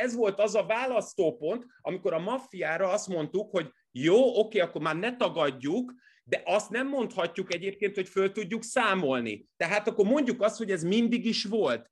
ez volt az a választópont, amikor a maffiára azt mondtuk, hogy jó, oké, akkor már ne tagadjuk, de azt nem mondhatjuk egyébként, hogy föl tudjuk számolni. Tehát akkor mondjuk azt, hogy ez mindig is volt.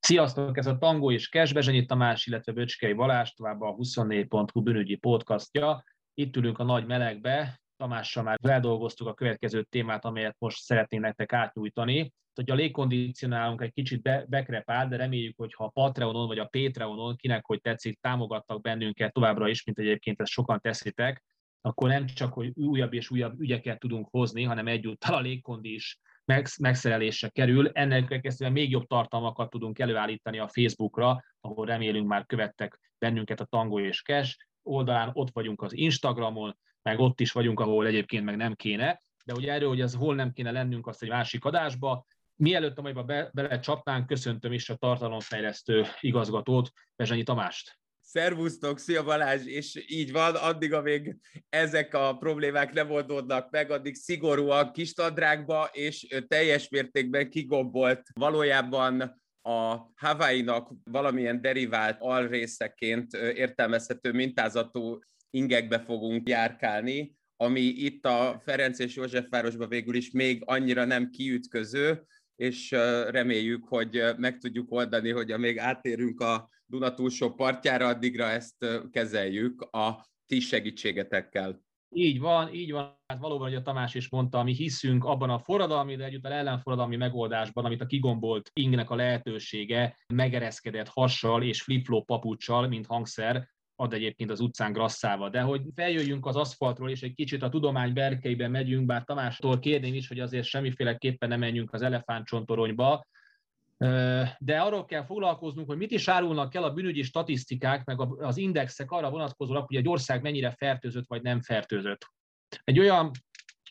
Sziasztok, ez a Tangó és Kes, Bezsenyi Tamás, illetve Böcskei Balázs, tovább a 24.hu bűnügyi podcastja. Itt ülünk a nagy melegbe, Tamással már feldolgoztuk a következő témát, amelyet most szeretnénk nektek átnyújtani. Hogy a légkondicionálunk egy kicsit be, bekrepál, de reméljük, hogy ha a Patreonon vagy a Patreonon, kinek hogy tetszik, támogattak bennünket továbbra is, mint egyébként ezt sokan teszitek, akkor nem csak, hogy újabb és újabb ügyeket tudunk hozni, hanem egyúttal a légkondi is megszerelésre kerül. Ennek következtében még jobb tartalmakat tudunk előállítani a Facebookra, ahol remélünk már követtek bennünket a Tango és Cash oldalán, ott vagyunk az Instagramon, meg ott is vagyunk, ahol egyébként meg nem kéne. De ugye erről, hogy ez hol nem kéne lennünk, azt egy másik adásba. Mielőtt a majba be, belecsapnánk, köszöntöm is a tartalomfejlesztő igazgatót, Bezsanyi Tamást. Szervusztok, szia Balázs, és így van, addig, amíg ezek a problémák nem oldódnak meg, addig szigorúan kis tadrágba és teljes mértékben kigombolt. Valójában a Hawaii-nak valamilyen derivált alrészeként értelmezhető mintázatú ingekbe fogunk járkálni, ami itt a Ferenc és Józsefvárosban végül is még annyira nem kiütköző, és reméljük, hogy meg tudjuk oldani, hogy amíg átérünk a Duna túlsó partjára, addigra ezt kezeljük a ti segítségetekkel. Így van, így van. Hát valóban, hogy a Tamás is mondta, mi hiszünk abban a forradalmi, de egyúttal ellenforradalmi megoldásban, amit a kigombolt ingnek a lehetősége megereszkedett hassal és flip-flop papucsal, mint hangszer, ad egyébként az utcán grasszával. De hogy feljöjjünk az aszfaltról, és egy kicsit a tudomány berkeiben megyünk, bár Tamástól kérném is, hogy azért semmiféleképpen nem menjünk az elefántcsontoronyba, de arról kell foglalkoznunk, hogy mit is árulnak el a bűnügyi statisztikák, meg az indexek arra vonatkozólag, hogy egy ország mennyire fertőzött vagy nem fertőzött. Egy olyan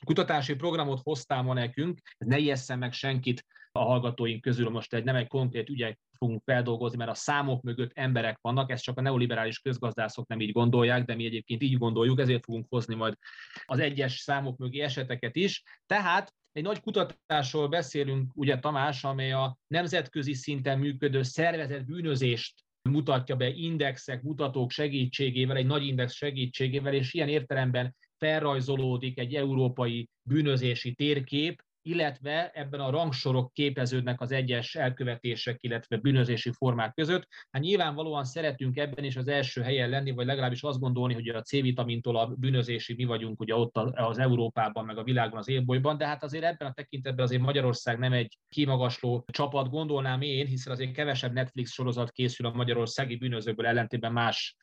kutatási programot hoztál ma nekünk, ne ijesszen meg senkit a hallgatóink közül, most egy nem egy konkrét ügyet fogunk feldolgozni, mert a számok mögött emberek vannak, ezt csak a neoliberális közgazdászok nem így gondolják, de mi egyébként így gondoljuk, ezért fogunk hozni majd az egyes számok mögé eseteket is. Tehát egy nagy kutatásról beszélünk, ugye Tamás, amely a nemzetközi szinten működő szervezet bűnözést mutatja be indexek, mutatók segítségével, egy nagy index segítségével, és ilyen értelemben felrajzolódik egy európai bűnözési térkép, illetve ebben a rangsorok képeződnek az egyes elkövetések, illetve bűnözési formák között. Hát nyilvánvalóan szeretünk ebben is az első helyen lenni, vagy legalábbis azt gondolni, hogy a C-vitamintól a bűnözési mi vagyunk ugye ott az Európában, meg a világon, az élbolyban, de hát azért ebben a tekintetben azért Magyarország nem egy kimagasló csapat, gondolnám én, hiszen azért kevesebb Netflix sorozat készül a magyarországi bűnözőkből ellentétben más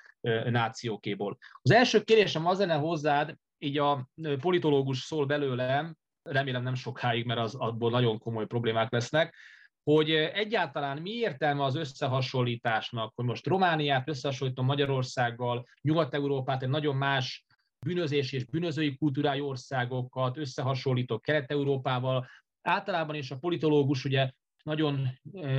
nációkéból. Az első kérdésem az lenne hozzád, így a politológus szól belőlem, remélem nem sokáig, mert az abból nagyon komoly problémák lesznek, hogy egyáltalán mi értelme az összehasonlításnak, hogy most Romániát összehasonlítom Magyarországgal, Nyugat-Európát, egy nagyon más bűnözés és bűnözői kultúrájú országokat összehasonlítok Kelet-Európával. Általában is a politológus ugye nagyon,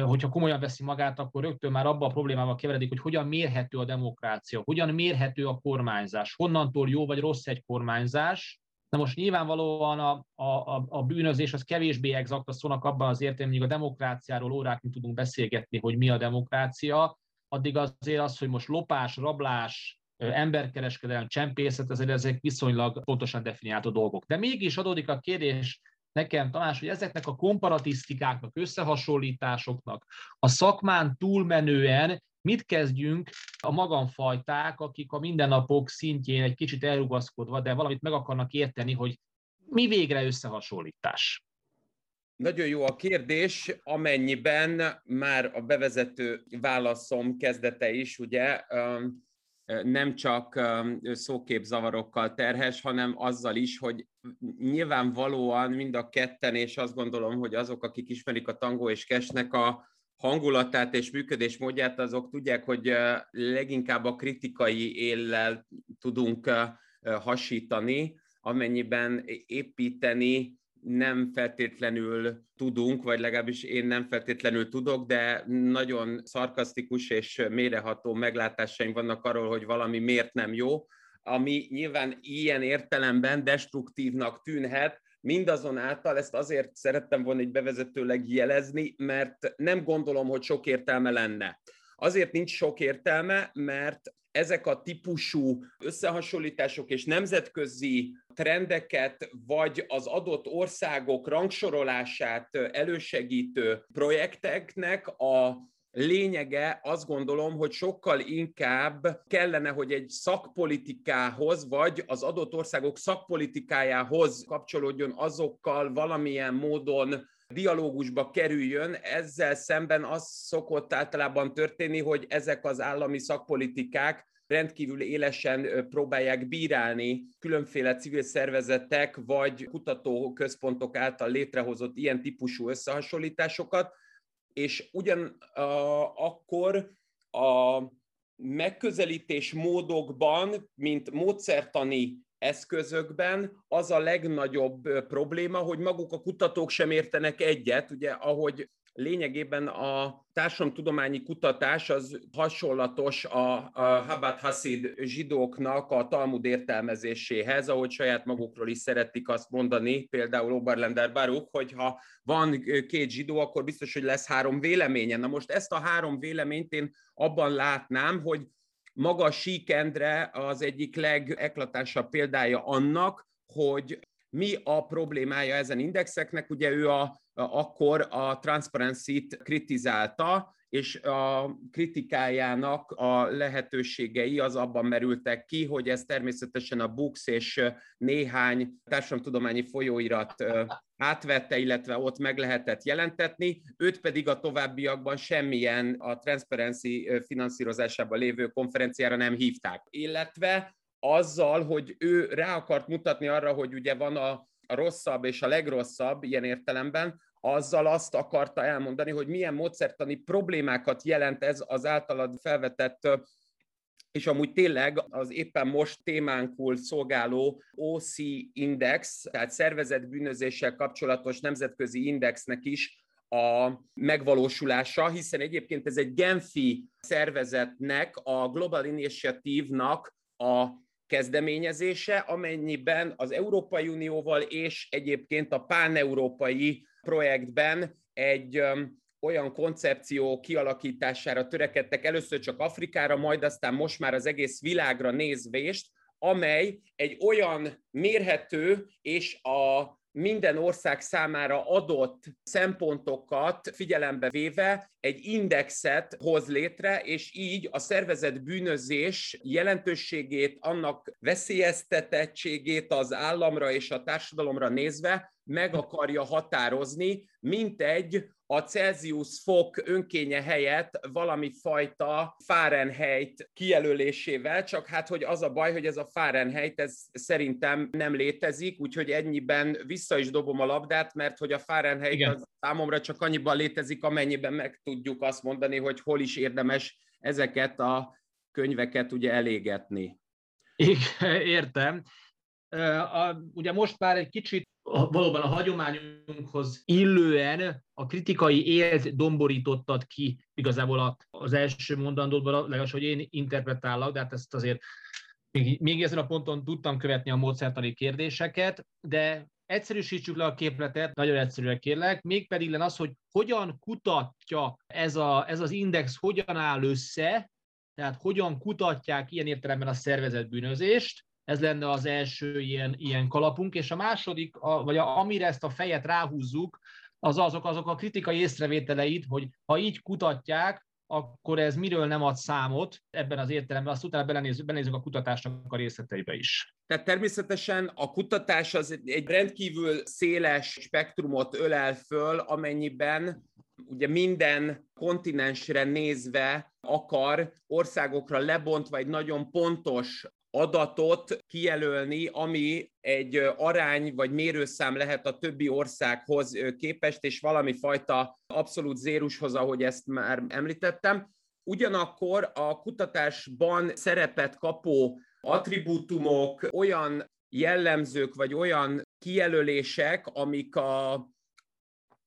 hogyha komolyan veszi magát, akkor rögtön már abba a problémával keveredik, hogy hogyan mérhető a demokrácia, hogyan mérhető a kormányzás, honnantól jó vagy rossz egy kormányzás, Na most nyilvánvalóan a, a, a bűnözés az kevésbé exakt a szónak abban az értelemben, hogy a demokráciáról órákig tudunk beszélgetni, hogy mi a demokrácia, addig azért az, hogy most lopás, rablás, emberkereskedelem, csempészet, ezért ezek viszonylag pontosan definiáltó dolgok. De mégis adódik a kérdés nekem, Tamás, hogy ezeknek a komparatisztikáknak, összehasonlításoknak a szakmán túlmenően Mit kezdjünk a magamfajták, akik a mindennapok szintjén egy kicsit elrugaszkodva, de valamit meg akarnak érteni, hogy mi végre összehasonlítás? Nagyon jó a kérdés, amennyiben már a bevezető válaszom kezdete is, ugye, nem csak szóképzavarokkal terhes, hanem azzal is, hogy nyilvánvalóan mind a ketten, és azt gondolom, hogy azok, akik ismerik a tangó és kesnek a hangulatát és működésmódját, azok tudják, hogy leginkább a kritikai éllel tudunk hasítani, amennyiben építeni nem feltétlenül tudunk, vagy legalábbis én nem feltétlenül tudok, de nagyon szarkasztikus és méreható meglátásaim vannak arról, hogy valami miért nem jó, ami nyilván ilyen értelemben destruktívnak tűnhet, Mindazonáltal ezt azért szerettem volna egy bevezetőleg jelezni, mert nem gondolom, hogy sok értelme lenne. Azért nincs sok értelme, mert ezek a típusú összehasonlítások és nemzetközi trendeket, vagy az adott országok rangsorolását elősegítő projekteknek a lényege azt gondolom, hogy sokkal inkább kellene, hogy egy szakpolitikához, vagy az adott országok szakpolitikájához kapcsolódjon azokkal valamilyen módon dialógusba kerüljön, ezzel szemben az szokott általában történni, hogy ezek az állami szakpolitikák rendkívül élesen próbálják bírálni különféle civil szervezetek vagy kutatóközpontok által létrehozott ilyen típusú összehasonlításokat, és ugyan uh, akkor a megközelítés módokban, mint módszertani eszközökben az a legnagyobb probléma, hogy maguk a kutatók sem értenek egyet, ugye ahogy lényegében a társadalomtudományi kutatás az hasonlatos a, a Habad Hasid zsidóknak a Talmud értelmezéséhez, ahogy saját magukról is szeretik azt mondani, például Oberlender Baruch, hogy ha van két zsidó, akkor biztos, hogy lesz három véleménye. Na most ezt a három véleményt én abban látnám, hogy maga Síkendre az egyik legeklatánsabb példája annak, hogy mi a problémája ezen indexeknek? Ugye ő a, akkor a Transparency-t kritizálta, és a kritikájának a lehetőségei az abban merültek ki, hogy ez természetesen a Books és néhány társadalomtudományi folyóirat átvette, illetve ott meg lehetett jelentetni, őt pedig a továbbiakban semmilyen a Transparency finanszírozásában lévő konferenciára nem hívták. Illetve azzal, hogy ő rá akart mutatni arra, hogy ugye van a, a rosszabb és a legrosszabb ilyen értelemben, azzal azt akarta elmondani, hogy milyen módszertani problémákat jelent ez az általad felvetett és amúgy tényleg az éppen most témánkul szolgáló OC Index, tehát szervezett bűnözéssel kapcsolatos nemzetközi indexnek is a megvalósulása, hiszen egyébként ez egy Genfi szervezetnek, a Global Initiative-nak a kezdeményezése, amennyiben az Európai Unióval és egyébként a páneurópai projektben egy olyan koncepció kialakítására törekedtek először csak Afrikára, majd aztán most már az egész világra nézvést, amely egy olyan mérhető és a minden ország számára adott szempontokat figyelembe véve egy indexet hoz létre, és így a szervezet bűnözés jelentőségét, annak veszélyeztetettségét az államra és a társadalomra nézve meg akarja határozni, mint egy a Celsius fok önkénye helyett valami fajta Fahrenheit kijelölésével, csak hát, hogy az a baj, hogy ez a Fahrenheit, ez szerintem nem létezik, úgyhogy ennyiben vissza is dobom a labdát, mert hogy a Fahrenheit Igen. az számomra csak annyiban létezik, amennyiben meg tudjuk azt mondani, hogy hol is érdemes ezeket a könyveket ugye elégetni. Igen, értem. A, ugye most már egy kicsit valóban a hagyományunkhoz illően a kritikai élt domborítottad ki igazából az első mondandódban, legalábbis, hogy én interpretálok, de hát ezt azért még, még ezen a ponton tudtam követni a módszertani kérdéseket, de egyszerűsítsük le a képletet, nagyon egyszerűen kérlek, mégpedig len az, hogy hogyan kutatja ez, a, ez az index, hogyan áll össze, tehát hogyan kutatják ilyen értelemben a szervezetbűnözést, ez lenne az első ilyen, ilyen kalapunk, és a második, a, vagy a, amire ezt a fejet ráhúzzuk, az azok, azok a kritikai észrevételeid, hogy ha így kutatják, akkor ez miről nem ad számot ebben az értelemben, azt utána belenézzük, belenézzük a kutatásnak a részleteibe is. Tehát természetesen a kutatás az egy rendkívül széles spektrumot ölel föl, amennyiben ugye minden kontinensre nézve akar országokra lebontva egy nagyon pontos adatot kijelölni, ami egy arány vagy mérőszám lehet a többi országhoz képest, és valami fajta abszolút zérushoz, ahogy ezt már említettem. Ugyanakkor a kutatásban szerepet kapó attribútumok, olyan jellemzők vagy olyan kijelölések, amik a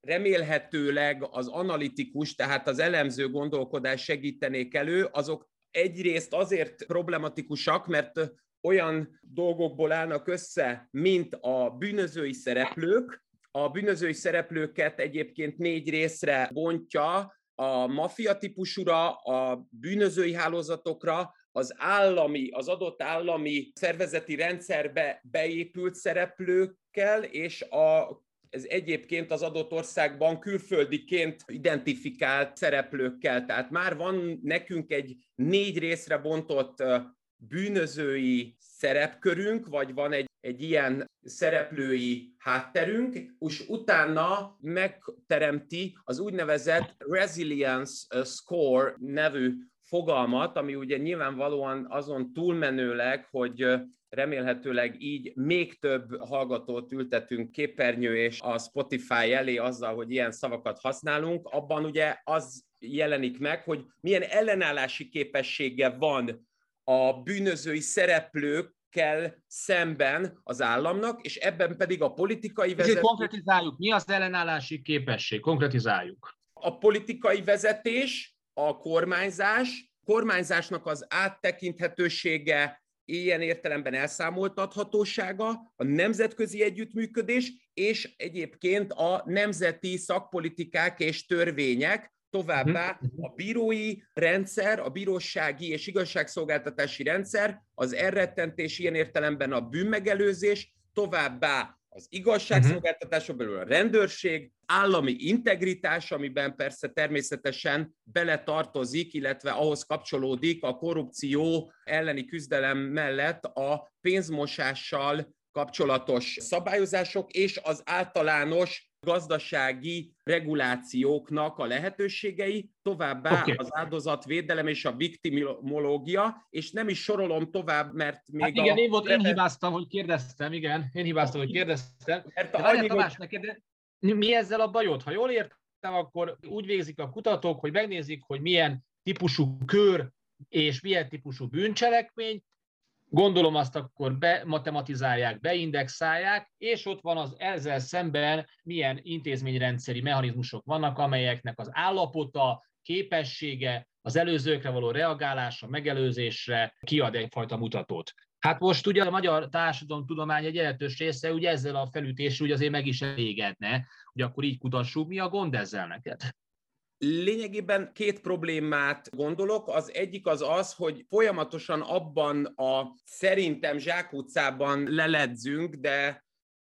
remélhetőleg az analitikus, tehát az elemző gondolkodás segítenék elő, azok egyrészt azért problematikusak, mert olyan dolgokból állnak össze, mint a bűnözői szereplők. A bűnözői szereplőket egyébként négy részre bontja, a maffia típusúra, a bűnözői hálózatokra, az állami, az adott állami szervezeti rendszerbe beépült szereplőkkel, és a ez egyébként az adott országban külföldiként identifikált szereplőkkel. Tehát már van nekünk egy négy részre bontott bűnözői szerepkörünk, vagy van egy, egy ilyen szereplői hátterünk, és utána megteremti az úgynevezett Resilience Score nevű fogalmat, ami ugye nyilvánvalóan azon túlmenőleg, hogy remélhetőleg így még több hallgatót ültetünk képernyő és a Spotify elé azzal, hogy ilyen szavakat használunk, abban ugye az jelenik meg, hogy milyen ellenállási képessége van a bűnözői szereplőkkel szemben az államnak, és ebben pedig a politikai vezetés... konkretizáljuk, mi az ellenállási képesség? Konkretizáljuk. A politikai vezetés, a kormányzás, kormányzásnak az áttekinthetősége, ilyen értelemben elszámoltathatósága, a nemzetközi együttműködés, és egyébként a nemzeti szakpolitikák és törvények, továbbá mhm. a bírói rendszer, a bírósági és igazságszolgáltatási rendszer, az elrettentés ilyen értelemben a bűnmegelőzés, továbbá az igazságszolgáltatáson belül a rendőrség, állami integritás, amiben persze természetesen bele tartozik, illetve ahhoz kapcsolódik a korrupció elleni küzdelem mellett a pénzmosással kapcsolatos szabályozások és az általános gazdasági regulációknak a lehetőségei, továbbá okay. az áldozatvédelem és a viktimológia, és nem is sorolom tovább, mert még hát igen, a... én, volt, én hibáztam, hogy kérdeztem, igen, én hibáztam, hogy kérdeztem. Mert a annyi, Tamás, hogy... neked mi ezzel a bajod? Ha jól értem, akkor úgy végzik a kutatók, hogy megnézik, hogy milyen típusú kör és milyen típusú bűncselekmény, Gondolom azt akkor bematematizálják, beindexálják, és ott van az ezzel szemben milyen intézményrendszeri mechanizmusok vannak, amelyeknek az állapota, képessége, az előzőkre való reagálása, megelőzésre kiad egyfajta mutatót. Hát most ugye a magyar társadalomtudomány egy jelentős része ugye ezzel a felütéssel ugye azért meg is elégedne, hogy akkor így kutassuk, mi a gond ezzel neked? Lényegében két problémát gondolok. Az egyik az az, hogy folyamatosan abban a szerintem zsákutcában leledzünk, de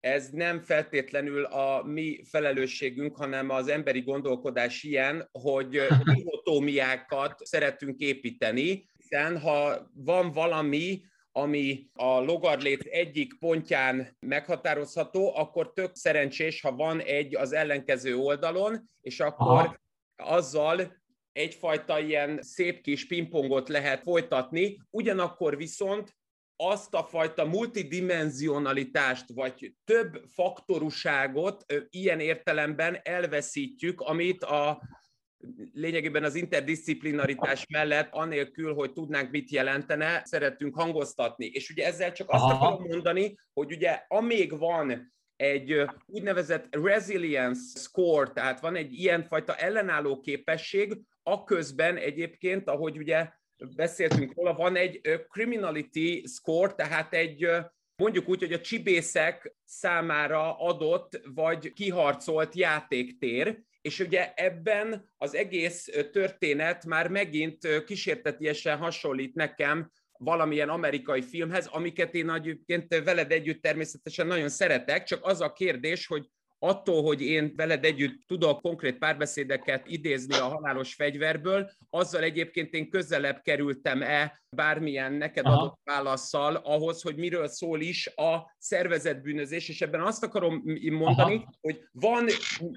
ez nem feltétlenül a mi felelősségünk, hanem az emberi gondolkodás ilyen, hogy dihotómiákat szeretünk építeni, hiszen ha van valami, ami a logarlét egyik pontján meghatározható, akkor tök szerencsés, ha van egy az ellenkező oldalon, és akkor Aha. azzal egyfajta ilyen szép kis pingpongot lehet folytatni, ugyanakkor viszont azt a fajta multidimenzionalitást, vagy több faktorúságot ilyen értelemben elveszítjük, amit a lényegében az interdisziplinaritás mellett, anélkül, hogy tudnánk, mit jelentene, szeretünk hangoztatni. És ugye ezzel csak azt Aha. akarom mondani, hogy ugye amíg van egy úgynevezett resilience score, tehát van egy ilyenfajta ellenálló képesség, aközben egyébként, ahogy ugye beszéltünk róla, van egy criminality score, tehát egy mondjuk úgy, hogy a csibészek számára adott vagy kiharcolt játéktér, és ugye ebben az egész történet már megint kísértetiesen hasonlít nekem valamilyen amerikai filmhez, amiket én egyébként veled együtt természetesen nagyon szeretek, csak az a kérdés, hogy attól, hogy én veled együtt tudok konkrét párbeszédeket idézni a halálos fegyverből, azzal egyébként én közelebb kerültem-e bármilyen neked Aha. adott válaszsal ahhoz, hogy miről szól is a szervezetbűnözés, és ebben azt akarom mondani, Aha. hogy van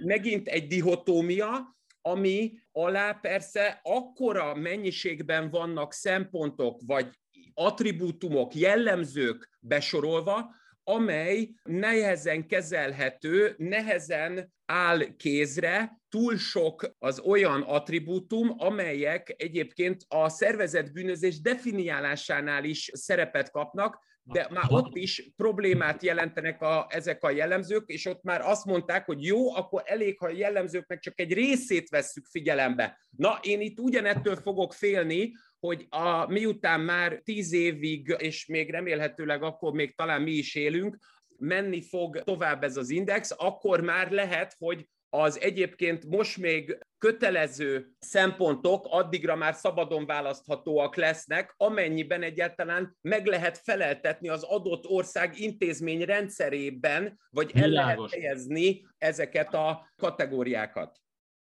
megint egy dihotómia, ami alá persze akkora mennyiségben vannak szempontok, vagy attribútumok, jellemzők besorolva, amely nehezen kezelhető, nehezen áll kézre, túl sok az olyan attribútum, amelyek egyébként a szervezetbűnözés definiálásánál is szerepet kapnak, de már ott is problémát jelentenek a, ezek a jellemzők, és ott már azt mondták, hogy jó, akkor elég, ha a jellemzőknek csak egy részét vesszük figyelembe. Na, én itt ugyanettől fogok félni, hogy a, miután már tíz évig, és még remélhetőleg akkor még talán mi is élünk, menni fog tovább ez az index, akkor már lehet, hogy az egyébként most még kötelező szempontok addigra már szabadon választhatóak lesznek, amennyiben egyáltalán meg lehet feleltetni az adott ország intézmény rendszerében, vagy el lehet helyezni ezeket a kategóriákat.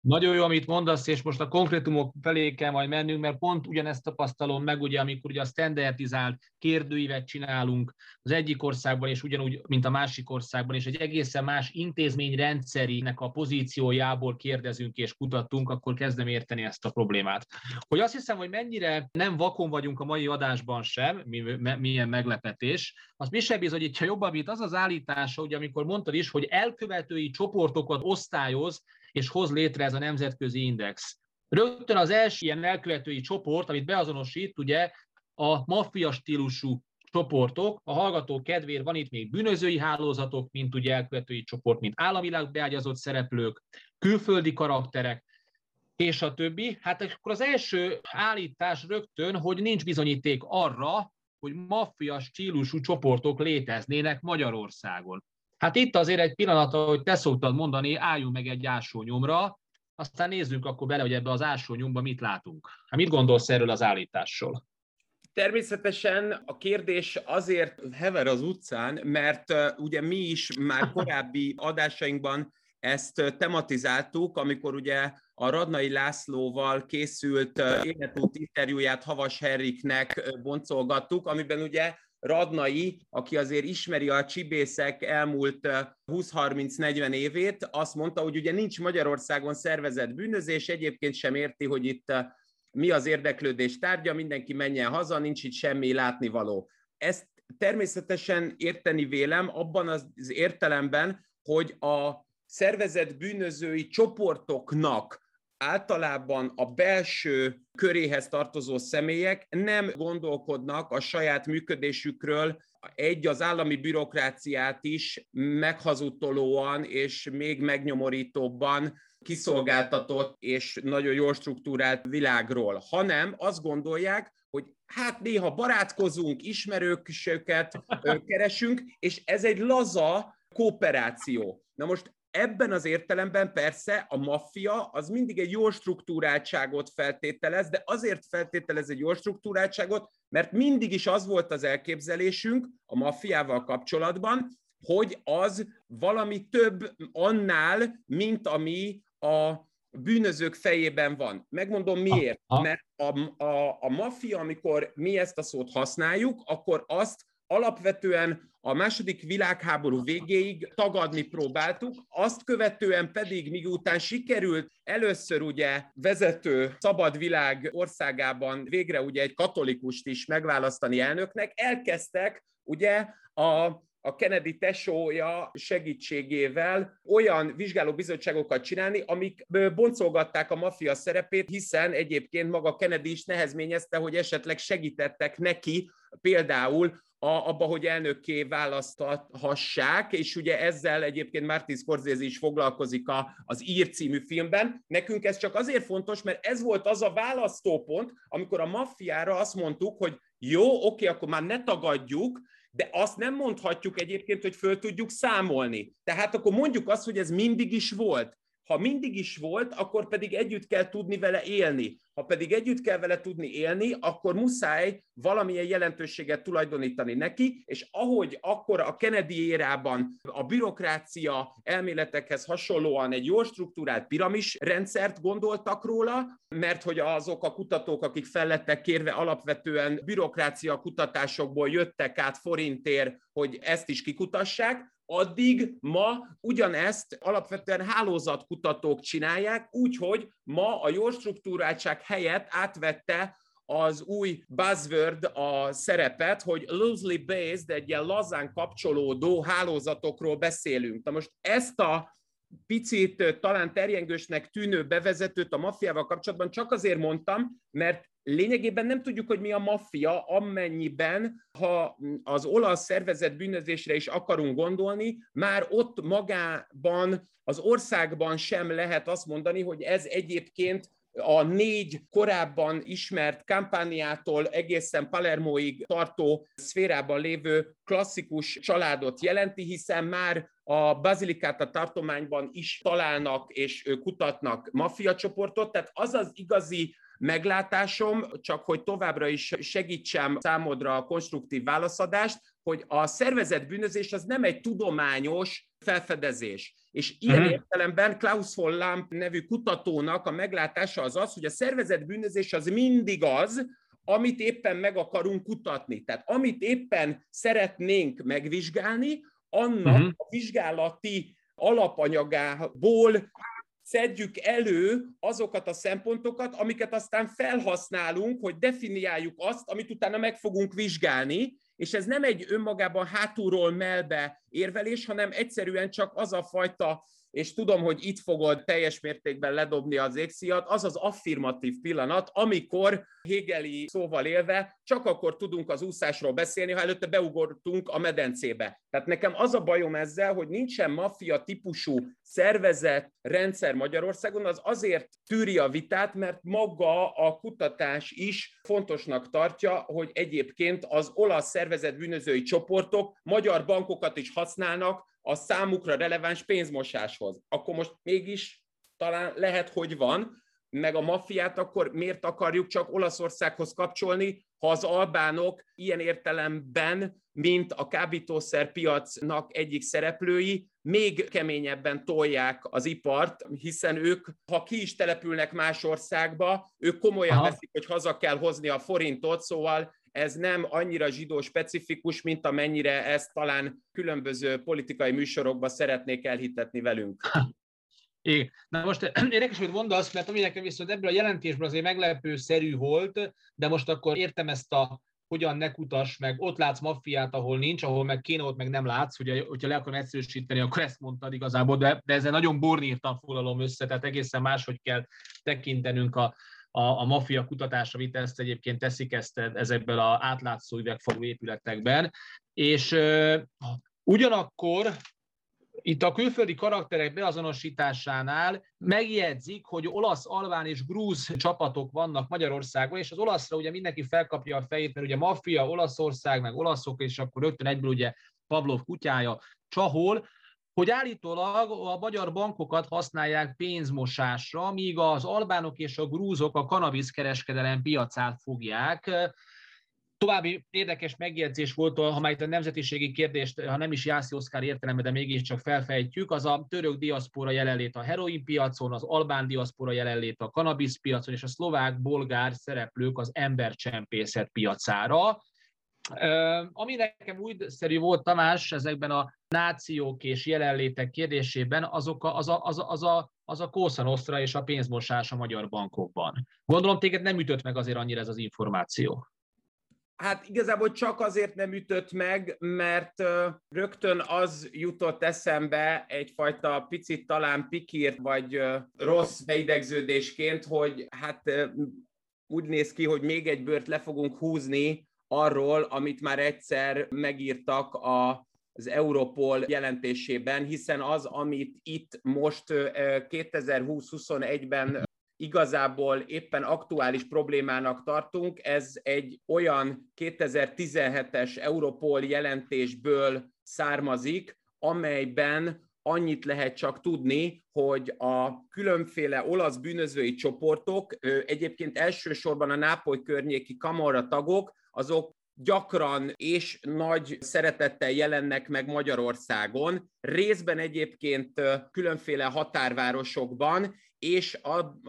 Nagyon jó, amit mondasz, és most a konkrétumok felé kell majd mennünk, mert pont ugyanezt tapasztalom meg, ugye, amikor ugye a standardizált kérdőívet csinálunk az egyik országban, és ugyanúgy, mint a másik országban, és egy egészen más intézmény rendszerének a pozíciójából kérdezünk és kutatunk, akkor kezdem érteni ezt a problémát. Hogy azt hiszem, hogy mennyire nem vakon vagyunk a mai adásban sem, milyen meglepetés, azt mi sem bizonyítja jobban, mint az az állítása, hogy amikor mondtad is, hogy elkövetői csoportokat osztályoz, és hoz létre ez a nemzetközi index. Rögtön az első ilyen elkövetői csoport, amit beazonosít, ugye a maffia stílusú csoportok. A hallgató kedvéért van itt még bűnözői hálózatok, mint ugye elkövetői csoport, mint államilag beágyazott szereplők, külföldi karakterek, és a többi. Hát akkor az első állítás rögtön, hogy nincs bizonyíték arra, hogy maffia stílusú csoportok léteznének Magyarországon. Hát itt azért egy pillanat, hogy te szoktad mondani, álljunk meg egy nyomra, aztán nézzünk akkor bele, hogy ebbe az nyomba mit látunk. Hát mit gondolsz erről az állításról? Természetesen a kérdés azért hever az utcán, mert ugye mi is már korábbi adásainkban ezt tematizáltuk, amikor ugye a Radnai Lászlóval készült életút interjúját Havas Herriknek boncolgattuk, amiben ugye Radnai, aki azért ismeri a csibészek elmúlt 20-30-40 évét, azt mondta, hogy ugye nincs Magyarországon szervezett bűnözés, egyébként sem érti, hogy itt mi az érdeklődés tárgya, mindenki menjen haza, nincs itt semmi látnivaló. Ezt természetesen érteni vélem abban az értelemben, hogy a szervezett bűnözői csoportoknak általában a belső köréhez tartozó személyek nem gondolkodnak a saját működésükről, egy az állami bürokráciát is meghazudtolóan és még megnyomorítóbban kiszolgáltatott és nagyon jól struktúrált világról, hanem azt gondolják, hogy hát néha barátkozunk, ismerőköket keresünk, és ez egy laza kooperáció. Na most ebben az értelemben persze a maffia az mindig egy jó struktúráltságot feltételez, de azért feltételez egy jó struktúráltságot, mert mindig is az volt az elképzelésünk a maffiával kapcsolatban, hogy az valami több annál, mint ami a bűnözők fejében van. Megmondom miért. Mert a, a, a maffia, amikor mi ezt a szót használjuk, akkor azt alapvetően a második világháború végéig tagadni próbáltuk, azt követően pedig, miután sikerült először ugye vezető szabad világ országában végre ugye egy katolikust is megválasztani elnöknek, elkezdtek ugye a a Kennedy tesója segítségével olyan vizsgálóbizottságokat csinálni, amik boncolgatták a maffia szerepét, hiszen egyébként maga Kennedy is nehezményezte, hogy esetleg segítettek neki például a, abba, hogy elnökké választhassák, és ugye ezzel egyébként Martin Scorsese is foglalkozik a, az Ír című filmben. Nekünk ez csak azért fontos, mert ez volt az a választópont, amikor a maffiára azt mondtuk, hogy jó, oké, akkor már ne tagadjuk, de azt nem mondhatjuk egyébként, hogy föl tudjuk számolni. Tehát akkor mondjuk azt, hogy ez mindig is volt. Ha mindig is volt, akkor pedig együtt kell tudni vele élni. Ha pedig együtt kell vele tudni élni, akkor muszáj valamilyen jelentőséget tulajdonítani neki, és ahogy akkor a Kennedy érában a bürokrácia elméletekhez hasonlóan egy jól struktúrált piramis rendszert gondoltak róla, mert hogy azok a kutatók, akik fellettek kérve alapvetően bürokrácia kutatásokból jöttek át forintért, hogy ezt is kikutassák, addig ma ugyanezt alapvetően hálózatkutatók csinálják, úgyhogy ma a jó struktúráltság helyett átvette az új buzzword a szerepet, hogy loosely based, egy ilyen lazán kapcsolódó hálózatokról beszélünk. Na most ezt a picit talán terjengősnek tűnő bevezetőt a maffiával kapcsolatban csak azért mondtam, mert lényegében nem tudjuk, hogy mi a maffia, amennyiben, ha az olasz szervezet bűnözésre is akarunk gondolni, már ott magában, az országban sem lehet azt mondani, hogy ez egyébként a négy korábban ismert kampániától egészen Palermoig tartó szférában lévő klasszikus családot jelenti, hiszen már a Basilicata tartományban is találnak és kutatnak maffiacsoportot, tehát az az igazi meglátásom, csak hogy továbbra is segítsem számodra a konstruktív válaszadást, hogy a szervezett bűnözés az nem egy tudományos felfedezés. És ilyen uh-huh. értelemben Klaus von Lamp nevű kutatónak a meglátása az az, hogy a szervezett bűnözés az mindig az, amit éppen meg akarunk kutatni. Tehát amit éppen szeretnénk megvizsgálni, annak uh-huh. a vizsgálati alapanyagából szedjük elő azokat a szempontokat, amiket aztán felhasználunk, hogy definiáljuk azt, amit utána meg fogunk vizsgálni, és ez nem egy önmagában hátulról melbe érvelés, hanem egyszerűen csak az a fajta és tudom, hogy itt fogod teljes mértékben ledobni az égszíjat, az az affirmatív pillanat, amikor Hegeli szóval élve csak akkor tudunk az úszásról beszélni, ha előtte beugortunk a medencébe. Tehát nekem az a bajom ezzel, hogy nincsen maffia típusú szervezet, rendszer Magyarországon, az azért tűri a vitát, mert maga a kutatás is fontosnak tartja, hogy egyébként az olasz szervezet bűnözői csoportok magyar bankokat is használnak a számukra releváns pénzmosáshoz. Akkor most mégis talán lehet, hogy van, meg a maffiát, akkor miért akarjuk csak Olaszországhoz kapcsolni, ha az albánok ilyen értelemben, mint a kábítószerpiacnak egyik szereplői, még keményebben tolják az ipart, hiszen ők, ha ki is települnek más országba, ők komolyan Aha. veszik, hogy haza kell hozni a forintot, szóval ez nem annyira zsidó specifikus, mint amennyire ezt talán különböző politikai műsorokban szeretnék elhitetni velünk. Igen. Na most érdekes, hogy mondasz, mert ami nekem viszont ebből a jelentésből azért meglepő szerű volt, de most akkor értem ezt a hogyan ne kutas, meg ott látsz maffiát, ahol nincs, ahol meg kéne, ott meg nem látsz, ugye, hogyha le akarom egyszerűsíteni, akkor ezt mondtad igazából, de, de ezzel nagyon bornírtan foglalom össze, tehát egészen máshogy kell tekintenünk a, a, a maffia kutatásra vitte ezt egyébként teszik ezt ezekből az átlátszó üvegfalú épületekben, és uh, ugyanakkor itt a külföldi karakterek beazonosításánál megjegyzik, hogy olasz, albán és grúz csapatok vannak Magyarországon, és az olaszra ugye mindenki felkapja a fejét, mert ugye maffia, Olaszország, meg olaszok, és akkor rögtön egyből ugye Pavlov kutyája csahol, hogy állítólag a magyar bankokat használják pénzmosásra, míg az albánok és a grúzok a kanabiszkereskedelem piacát fogják. További érdekes megjegyzés volt, ha már itt a nemzetiségi kérdést, ha nem is Jászi Oszkár értelemben, de mégiscsak felfejtjük, az a török diaszpora jelenlét a heroin piacon, az albán diaszpora jelenlét a kanabisz piacon, és a szlovák-bolgár szereplők az embercsempészet piacára. Ami nekem újszerű volt, Tamás, ezekben a nációk és jelenlétek kérdésében, azok a, az, a, az, a, az, a, az a Kósza és a pénzmosás a magyar bankokban. Gondolom téged nem ütött meg azért annyira ez az információ. Hát igazából csak azért nem ütött meg, mert rögtön az jutott eszembe egyfajta picit talán pikírt, vagy rossz beidegződésként, hogy hát úgy néz ki, hogy még egy bört le fogunk húzni arról, amit már egyszer megírtak a az Europol jelentésében, hiszen az, amit itt most 2020-21-ben igazából éppen aktuális problémának tartunk, ez egy olyan 2017-es Europol jelentésből származik, amelyben annyit lehet csak tudni, hogy a különféle olasz bűnözői csoportok, egyébként elsősorban a Nápoly környéki kamorra tagok, azok gyakran és nagy szeretettel jelennek meg Magyarországon, részben egyébként különféle határvárosokban, és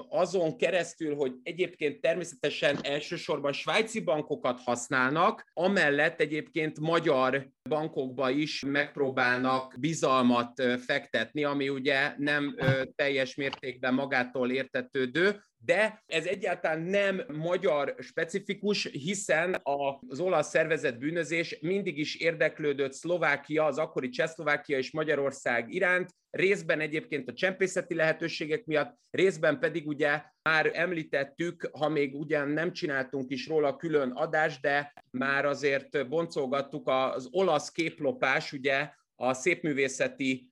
azon keresztül, hogy egyébként természetesen elsősorban svájci bankokat használnak, amellett egyébként magyar bankokba is megpróbálnak bizalmat fektetni, ami ugye nem teljes mértékben magától értetődő, de ez egyáltalán nem magyar specifikus, hiszen az olasz szervezet bűnözés mindig is érdeklődött Szlovákia, az akkori Csehszlovákia és Magyarország iránt, részben egyébként a csempészeti lehetőségek miatt, részben pedig ugye már említettük, ha még ugyan nem csináltunk is róla külön adást, de már azért boncolgattuk az olasz képlopás, ugye a szépművészeti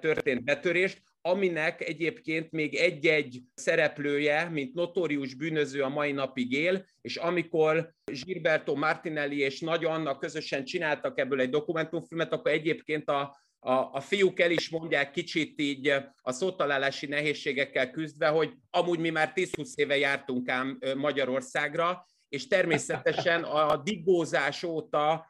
történt betörést, aminek egyébként még egy-egy szereplője, mint notórius bűnöző a mai napig él, és amikor Gilberto Martinelli és Nagy Anna közösen csináltak ebből egy dokumentumfilmet, akkor egyébként a, a, a fiúk el is mondják kicsit így a szótalálási nehézségekkel küzdve, hogy amúgy mi már 10-20 éve jártunk ám Magyarországra, és természetesen a digózás óta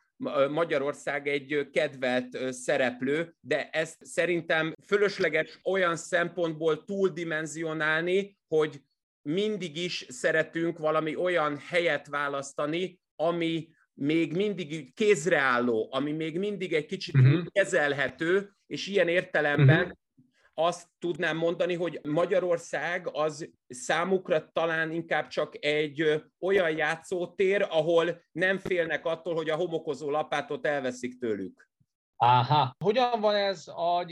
Magyarország egy kedvelt szereplő, de ezt szerintem fölösleges olyan szempontból túldimenzionálni, hogy mindig is szeretünk valami olyan helyet választani, ami még mindig kézreálló, ami még mindig egy kicsit uh-huh. kezelhető, és ilyen értelemben uh-huh azt tudnám mondani, hogy Magyarország az számukra talán inkább csak egy olyan játszótér, ahol nem félnek attól, hogy a homokozó lapátot elveszik tőlük. Aha. Hogyan van ez a,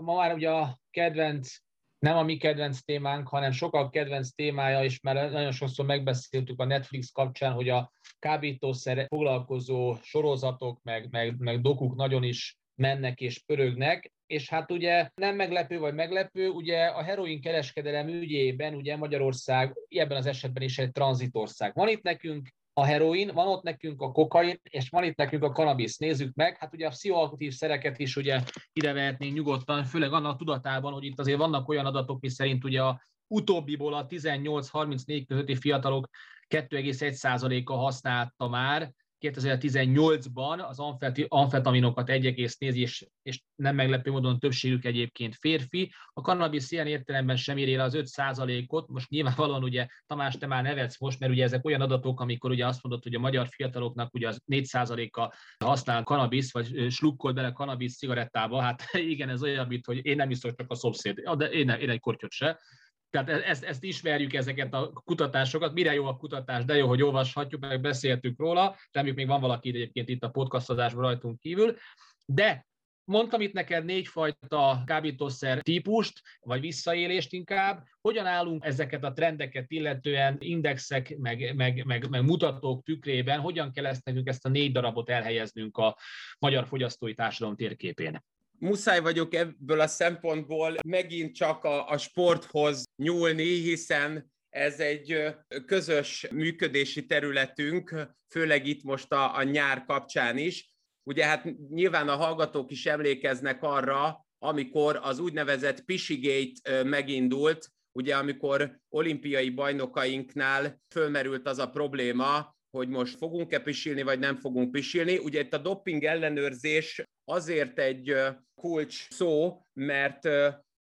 ma már ugye a kedvenc, nem a mi kedvenc témánk, hanem sokak kedvenc témája, és már nagyon sokszor megbeszéltük a Netflix kapcsán, hogy a kábítószer foglalkozó sorozatok, meg, meg, meg dokuk nagyon is mennek és pörögnek, és hát ugye nem meglepő vagy meglepő, ugye a heroin kereskedelem ügyében ugye Magyarország ebben az esetben is egy tranzitország. Van itt nekünk a heroin, van ott nekünk a kokain, és van itt nekünk a kanabisz. Nézzük meg, hát ugye a pszichoaktív szereket is ugye ide vehetnénk nyugodtan, főleg annak tudatában, hogy itt azért vannak olyan adatok, mi szerint ugye a utóbbiból a 18-34 közötti fiatalok 2,1%-a használta már, 2018-ban az amfetaminokat 1,4 és, és nem meglepő módon többségük egyébként férfi. A cannabis ilyen értelemben sem éri el az 5%-ot. Most nyilvánvalóan ugye Tamás, te már nevetsz most, mert ugye ezek olyan adatok, amikor ugye azt mondod, hogy a magyar fiataloknak ugye az 4%-a használ cannabis, vagy slukkol bele cannabis cigarettába. Hát igen, ez olyan, mint hogy én nem iszok csak a szomszéd, de én, nem, én egy kortyot se. Tehát e-, ezt, ezt ismerjük, ezeket a kutatásokat. Mire jó a kutatás, de jó, hogy olvashatjuk, meg beszéltünk róla. Reméljük még van valaki egyébként itt a podcastozásban rajtunk kívül. De Mondtam itt neked négyfajta kábítószer típust, vagy visszaélést inkább. Hogyan állunk ezeket a trendeket illetően indexek, meg, meg, meg, meg mutatók tükrében, hogyan kell ezt nekünk ezt a négy darabot elhelyeznünk a magyar fogyasztói társadalom térképén? Muszáj vagyok ebből a szempontból megint csak a, a sporthoz nyúlni, hiszen ez egy közös működési területünk, főleg itt most a, a nyár kapcsán is. Ugye hát nyilván a hallgatók is emlékeznek arra, amikor az úgynevezett Pisigate megindult, ugye amikor olimpiai bajnokainknál fölmerült az a probléma, hogy most fogunk-e pisilni, vagy nem fogunk pisilni. Ugye itt a doping ellenőrzés azért egy kulcs szó, mert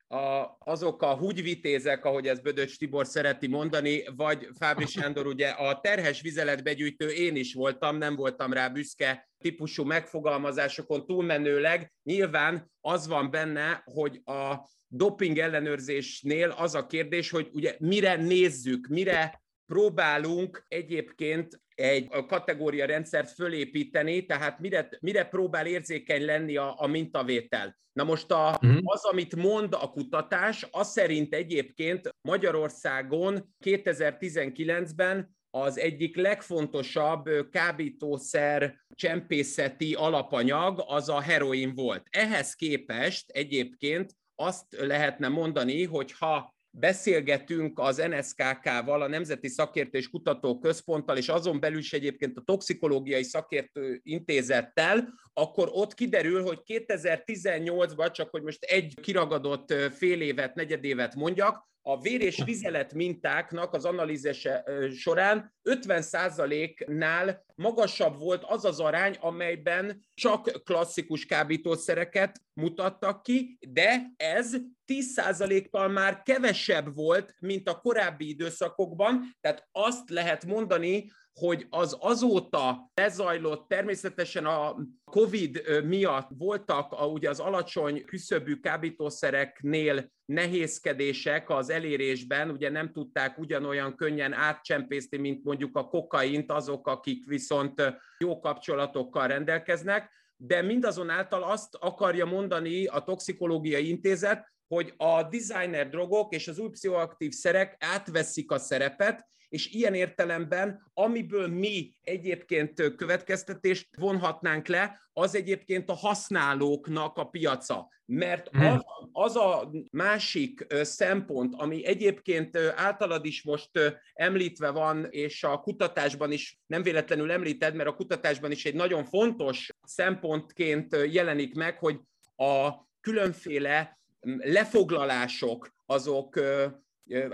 a, azok a húgyvitézek, ahogy ez Bödöcs Tibor szereti mondani, vagy Fábri Sándor, ugye a terhes vizeletbegyűjtő én is voltam, nem voltam rá büszke típusú megfogalmazásokon túlmenőleg. Nyilván az van benne, hogy a doping ellenőrzésnél az a kérdés, hogy ugye mire nézzük, mire próbálunk egyébként egy kategória rendszert fölépíteni, tehát mire, mire próbál érzékeny lenni a, a mintavétel. Na most a, uh-huh. az, amit mond a kutatás, az szerint egyébként Magyarországon 2019-ben az egyik legfontosabb kábítószer csempészeti alapanyag az a heroin volt. Ehhez képest egyébként azt lehetne mondani, hogy ha beszélgetünk az NSKK-val, a Nemzeti Szakértő és Kutató Központtal, és azon belül is egyébként a Toxikológiai Szakértő Intézettel, akkor ott kiderül, hogy 2018-ban, csak hogy most egy kiragadott fél évet, negyedévet mondjak, a vér és vizelet mintáknak az analízese során 50%-nál magasabb volt az az arány, amelyben csak klasszikus kábítószereket mutattak ki, de ez 10%-kal már kevesebb volt, mint a korábbi időszakokban, tehát azt lehet mondani, hogy az azóta lezajlott, természetesen a COVID miatt voltak a, ugye az alacsony küszöbű kábítószereknél nehézkedések az elérésben, ugye nem tudták ugyanolyan könnyen átcsempészni, mint mondjuk a kokaint azok, akik viszont jó kapcsolatokkal rendelkeznek, de mindazonáltal azt akarja mondani a Toxikológiai Intézet, hogy a designer drogok és az új pszichoaktív szerek átveszik a szerepet, és ilyen értelemben, amiből mi egyébként következtetést vonhatnánk le, az egyébként a használóknak a piaca. Mert hmm. az, az a másik szempont, ami egyébként általad is most említve van, és a kutatásban is nem véletlenül említed, mert a kutatásban is egy nagyon fontos szempontként jelenik meg, hogy a különféle lefoglalások azok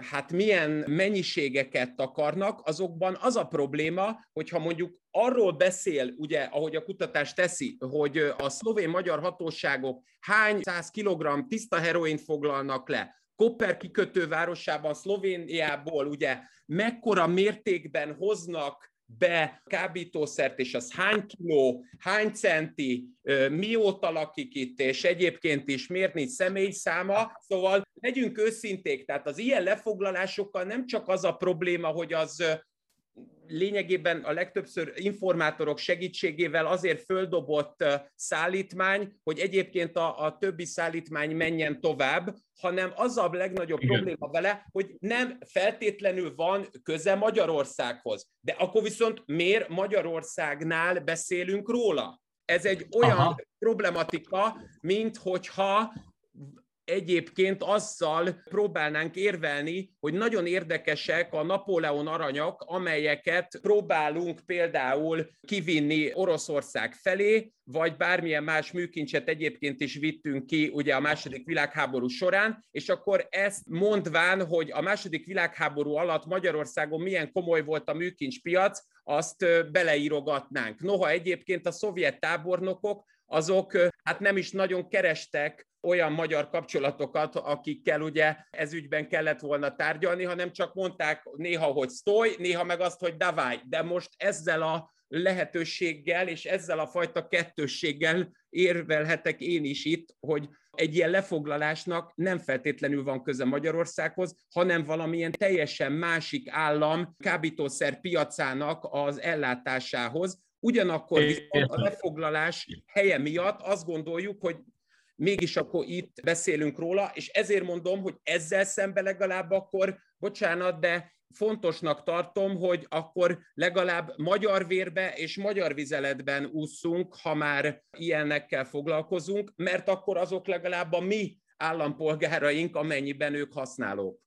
hát milyen mennyiségeket akarnak, azokban az a probléma, hogyha mondjuk arról beszél, ugye, ahogy a kutatás teszi, hogy a szlovén-magyar hatóságok hány száz kilogramm tiszta heroint foglalnak le, Koper kikötő városában, Szlovéniából ugye mekkora mértékben hoznak be kábítószert, és az hány kiló, hány centi, mióta lakik itt, és egyébként is mérni személyszáma. Szóval legyünk őszinték, tehát az ilyen lefoglalásokkal nem csak az a probléma, hogy az lényegében a legtöbbször informátorok segítségével azért földobott szállítmány, hogy egyébként a, a többi szállítmány menjen tovább, hanem az a legnagyobb Igen. probléma vele, hogy nem feltétlenül van köze Magyarországhoz. De akkor viszont miért Magyarországnál beszélünk róla? Ez egy olyan Aha. problematika, mint hogyha egyébként azzal próbálnánk érvelni, hogy nagyon érdekesek a Napóleon aranyak, amelyeket próbálunk például kivinni Oroszország felé, vagy bármilyen más műkincset egyébként is vittünk ki ugye a második világháború során, és akkor ezt mondván, hogy a második világháború alatt Magyarországon milyen komoly volt a műkincspiac, azt beleírogatnánk. Noha egyébként a szovjet tábornokok azok hát nem is nagyon kerestek olyan magyar kapcsolatokat, akikkel ugye ez ügyben kellett volna tárgyalni, hanem csak mondták néha, hogy sztoj, néha meg azt, hogy davaj. De most ezzel a lehetőséggel és ezzel a fajta kettősséggel érvelhetek én is itt, hogy egy ilyen lefoglalásnak nem feltétlenül van köze Magyarországhoz, hanem valamilyen teljesen másik állam kábítószer piacának az ellátásához. Ugyanakkor viszont a lefoglalás helye miatt azt gondoljuk, hogy mégis akkor itt beszélünk róla, és ezért mondom, hogy ezzel szemben legalább akkor, bocsánat, de fontosnak tartom, hogy akkor legalább magyar vérbe és magyar vizeletben úszunk, ha már ilyenekkel foglalkozunk, mert akkor azok legalább a mi állampolgáraink, amennyiben ők használók.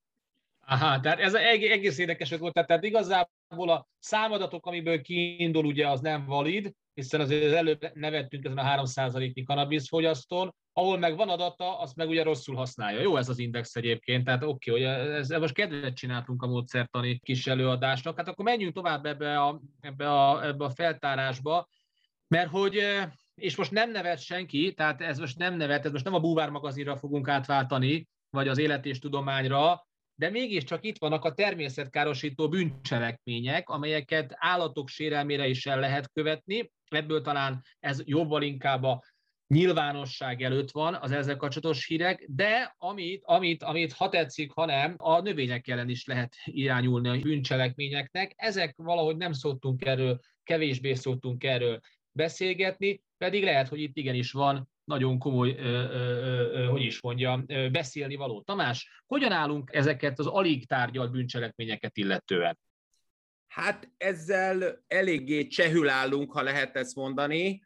Aha, tehát ez egész érdekes volt, tehát igazából a számadatok, amiből kiindul, ugye az nem valid, hiszen azért előbb nevettünk ezen a 3%-nyi kanabisz fogyasztón, ahol meg van adata, azt meg ugye rosszul használja. Jó ez az index egyébként, tehát oké, okay, hogy ez, most kedvet csináltunk a módszertani kis előadásnak, hát akkor menjünk tovább ebbe a, ebbe a, ebbe a feltárásba, mert hogy és most nem nevet senki, tehát ez most nem nevet, ez most nem a búvár magazinra fogunk átváltani, vagy az élet és tudományra, de mégiscsak itt vannak a természetkárosító bűncselekmények, amelyeket állatok sérelmére is el lehet követni. Ebből talán ez jobban inkább a nyilvánosság előtt van az ezzel kapcsolatos hírek, de amit, amit, amit ha tetszik, ha nem, a növények ellen is lehet irányulni a bűncselekményeknek. Ezek valahogy nem szoktunk erről, kevésbé szoktunk erről beszélgetni, pedig lehet, hogy itt igenis van nagyon komoly, ö, ö, ö, hogy is mondja, beszélni való. Tamás, hogyan állunk ezeket az alig tárgyalt bűncselekményeket illetően? Hát ezzel eléggé csehül állunk, ha lehet ezt mondani,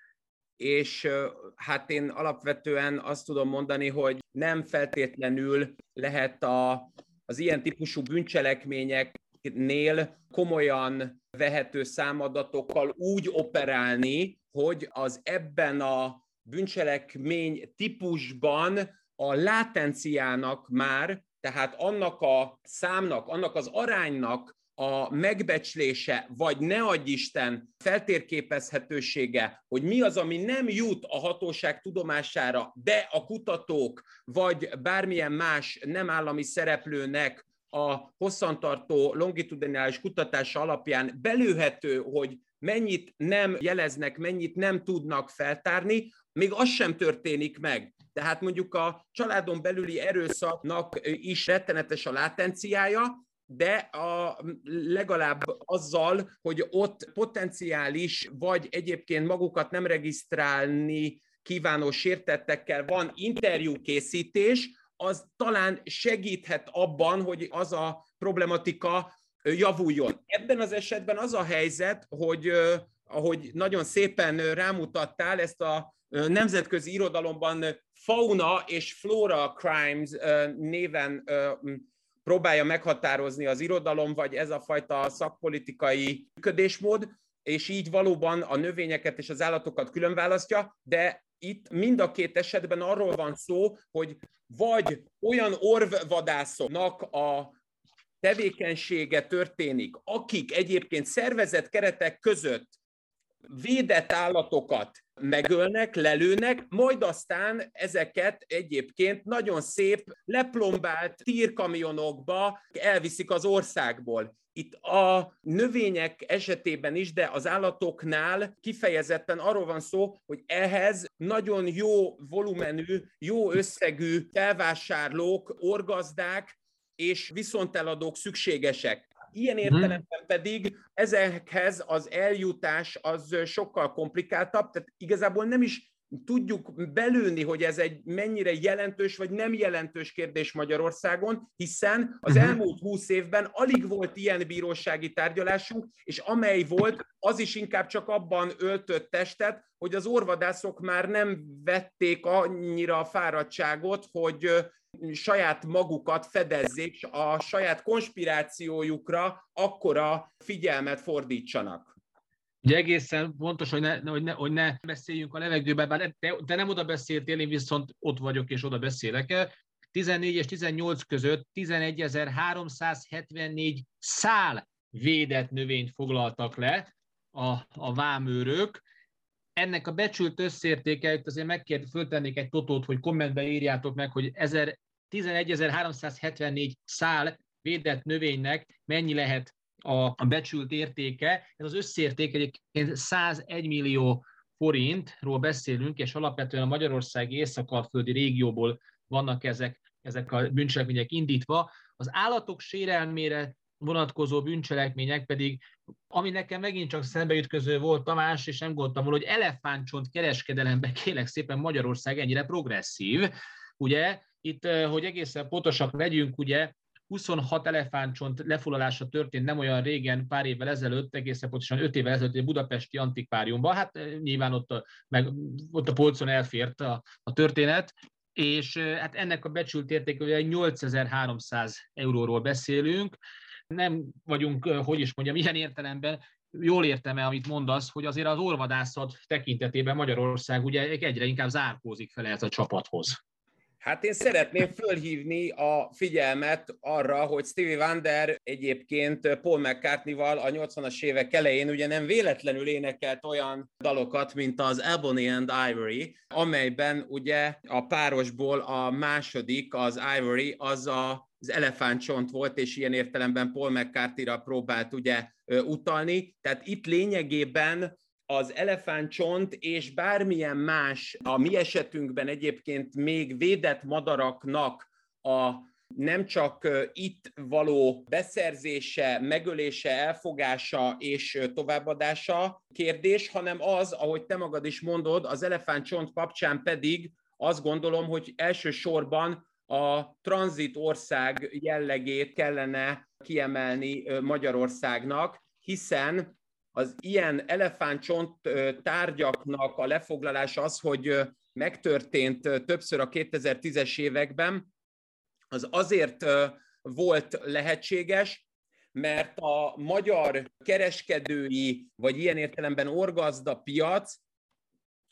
és hát én alapvetően azt tudom mondani, hogy nem feltétlenül lehet a, az ilyen típusú bűncselekményeknél komolyan vehető számadatokkal úgy operálni, hogy az ebben a bűncselekmény típusban a látenciának már, tehát annak a számnak, annak az aránynak a megbecslése, vagy ne adj Isten feltérképezhetősége, hogy mi az, ami nem jut a hatóság tudomására, de a kutatók, vagy bármilyen más nem állami szereplőnek a hosszantartó longitudinális kutatása alapján belőhető, hogy mennyit nem jeleznek, mennyit nem tudnak feltárni, még az sem történik meg. Tehát mondjuk a családon belüli erőszaknak is rettenetes a látenciája, de a, legalább azzal, hogy ott potenciális, vagy egyébként magukat nem regisztrálni kívánó sértettekkel van interjúkészítés, az talán segíthet abban, hogy az a problematika javuljon. Ebben az esetben az a helyzet, hogy ahogy nagyon szépen rámutattál, ezt a nemzetközi irodalomban fauna és flora crimes néven próbálja meghatározni az irodalom, vagy ez a fajta szakpolitikai működésmód, és így valóban a növényeket és az állatokat külön választja, de itt mind a két esetben arról van szó, hogy vagy olyan orvvadászoknak a tevékenysége történik, akik egyébként szervezett keretek között védett állatokat megölnek, lelőnek, majd aztán ezeket egyébként nagyon szép leplombált tírkamionokba elviszik az országból. Itt a növények esetében is, de az állatoknál kifejezetten arról van szó, hogy ehhez nagyon jó volumenű, jó összegű felvásárlók, orgazdák és viszonteladók szükségesek. Ilyen mhm. értelemben pedig ezekhez az eljutás az sokkal komplikáltabb, tehát igazából nem is tudjuk belőni, hogy ez egy mennyire jelentős vagy nem jelentős kérdés Magyarországon, hiszen az uh-huh. elmúlt húsz évben alig volt ilyen bírósági tárgyalásunk, és amely volt, az is inkább csak abban öltött testet, hogy az orvadászok már nem vették annyira a fáradtságot, hogy saját magukat fedezzék, a saját konspirációjukra akkora figyelmet fordítsanak. Ugye egészen fontos, hogy ne, hogy ne, hogy ne beszéljünk a levegőbe, bár te, te nem oda beszéltél, én viszont ott vagyok és oda beszélek el. 14 és 18 között 11.374 szál védett növényt foglaltak le a, a vámőrök. Ennek a becsült összértéke, itt azért megkért, föltennék egy totót, hogy kommentbe írjátok meg, hogy 11.374 szál védett növénynek mennyi lehet a, becsült értéke. Ez az összérték egyébként 101 millió forintról beszélünk, és alapvetően a Magyarországi észak régióból vannak ezek, ezek a bűncselekmények indítva. Az állatok sérelmére vonatkozó bűncselekmények pedig, ami nekem megint csak szembeütköző volt, Tamás, és nem gondoltam volna, hogy elefántcsont kereskedelembe kélek szépen Magyarország ennyire progresszív. Ugye, itt, hogy egészen pontosak legyünk, ugye 26 elefántcsont lefoglalása történt nem olyan régen, pár évvel ezelőtt, egészen pontosan 5 évvel ezelőtt egy budapesti antikváriumban. Hát eh, nyilván ott a, meg, ott a polcon elfért a, a történet, és eh, hát ennek a becsült értéke 8300 euróról beszélünk. Nem vagyunk, eh, hogy is mondjam, ilyen értelemben jól értem-e, amit mondasz, hogy azért az orvadászat tekintetében Magyarország ugye egyre inkább zárkózik fel ez a csapathoz. Hát én szeretném fölhívni a figyelmet arra, hogy Stevie Wonder egyébként Paul McCartney-val a 80-as évek elején ugye nem véletlenül énekelt olyan dalokat, mint az Ebony and Ivory, amelyben ugye a párosból a második, az Ivory, az a az elefántcsont volt, és ilyen értelemben Paul McCartney-ra próbált ugye utalni. Tehát itt lényegében az elefántcsont és bármilyen más, a mi esetünkben egyébként még védett madaraknak a nem csak itt való beszerzése, megölése, elfogása és továbbadása kérdés, hanem az, ahogy te magad is mondod, az elefántcsont kapcsán pedig azt gondolom, hogy elsősorban a tranzit ország jellegét kellene kiemelni Magyarországnak, hiszen az ilyen elefántcsont tárgyaknak a lefoglalása az, hogy megtörtént többször a 2010-es években, az azért volt lehetséges, mert a magyar kereskedői, vagy ilyen értelemben orgazda piac,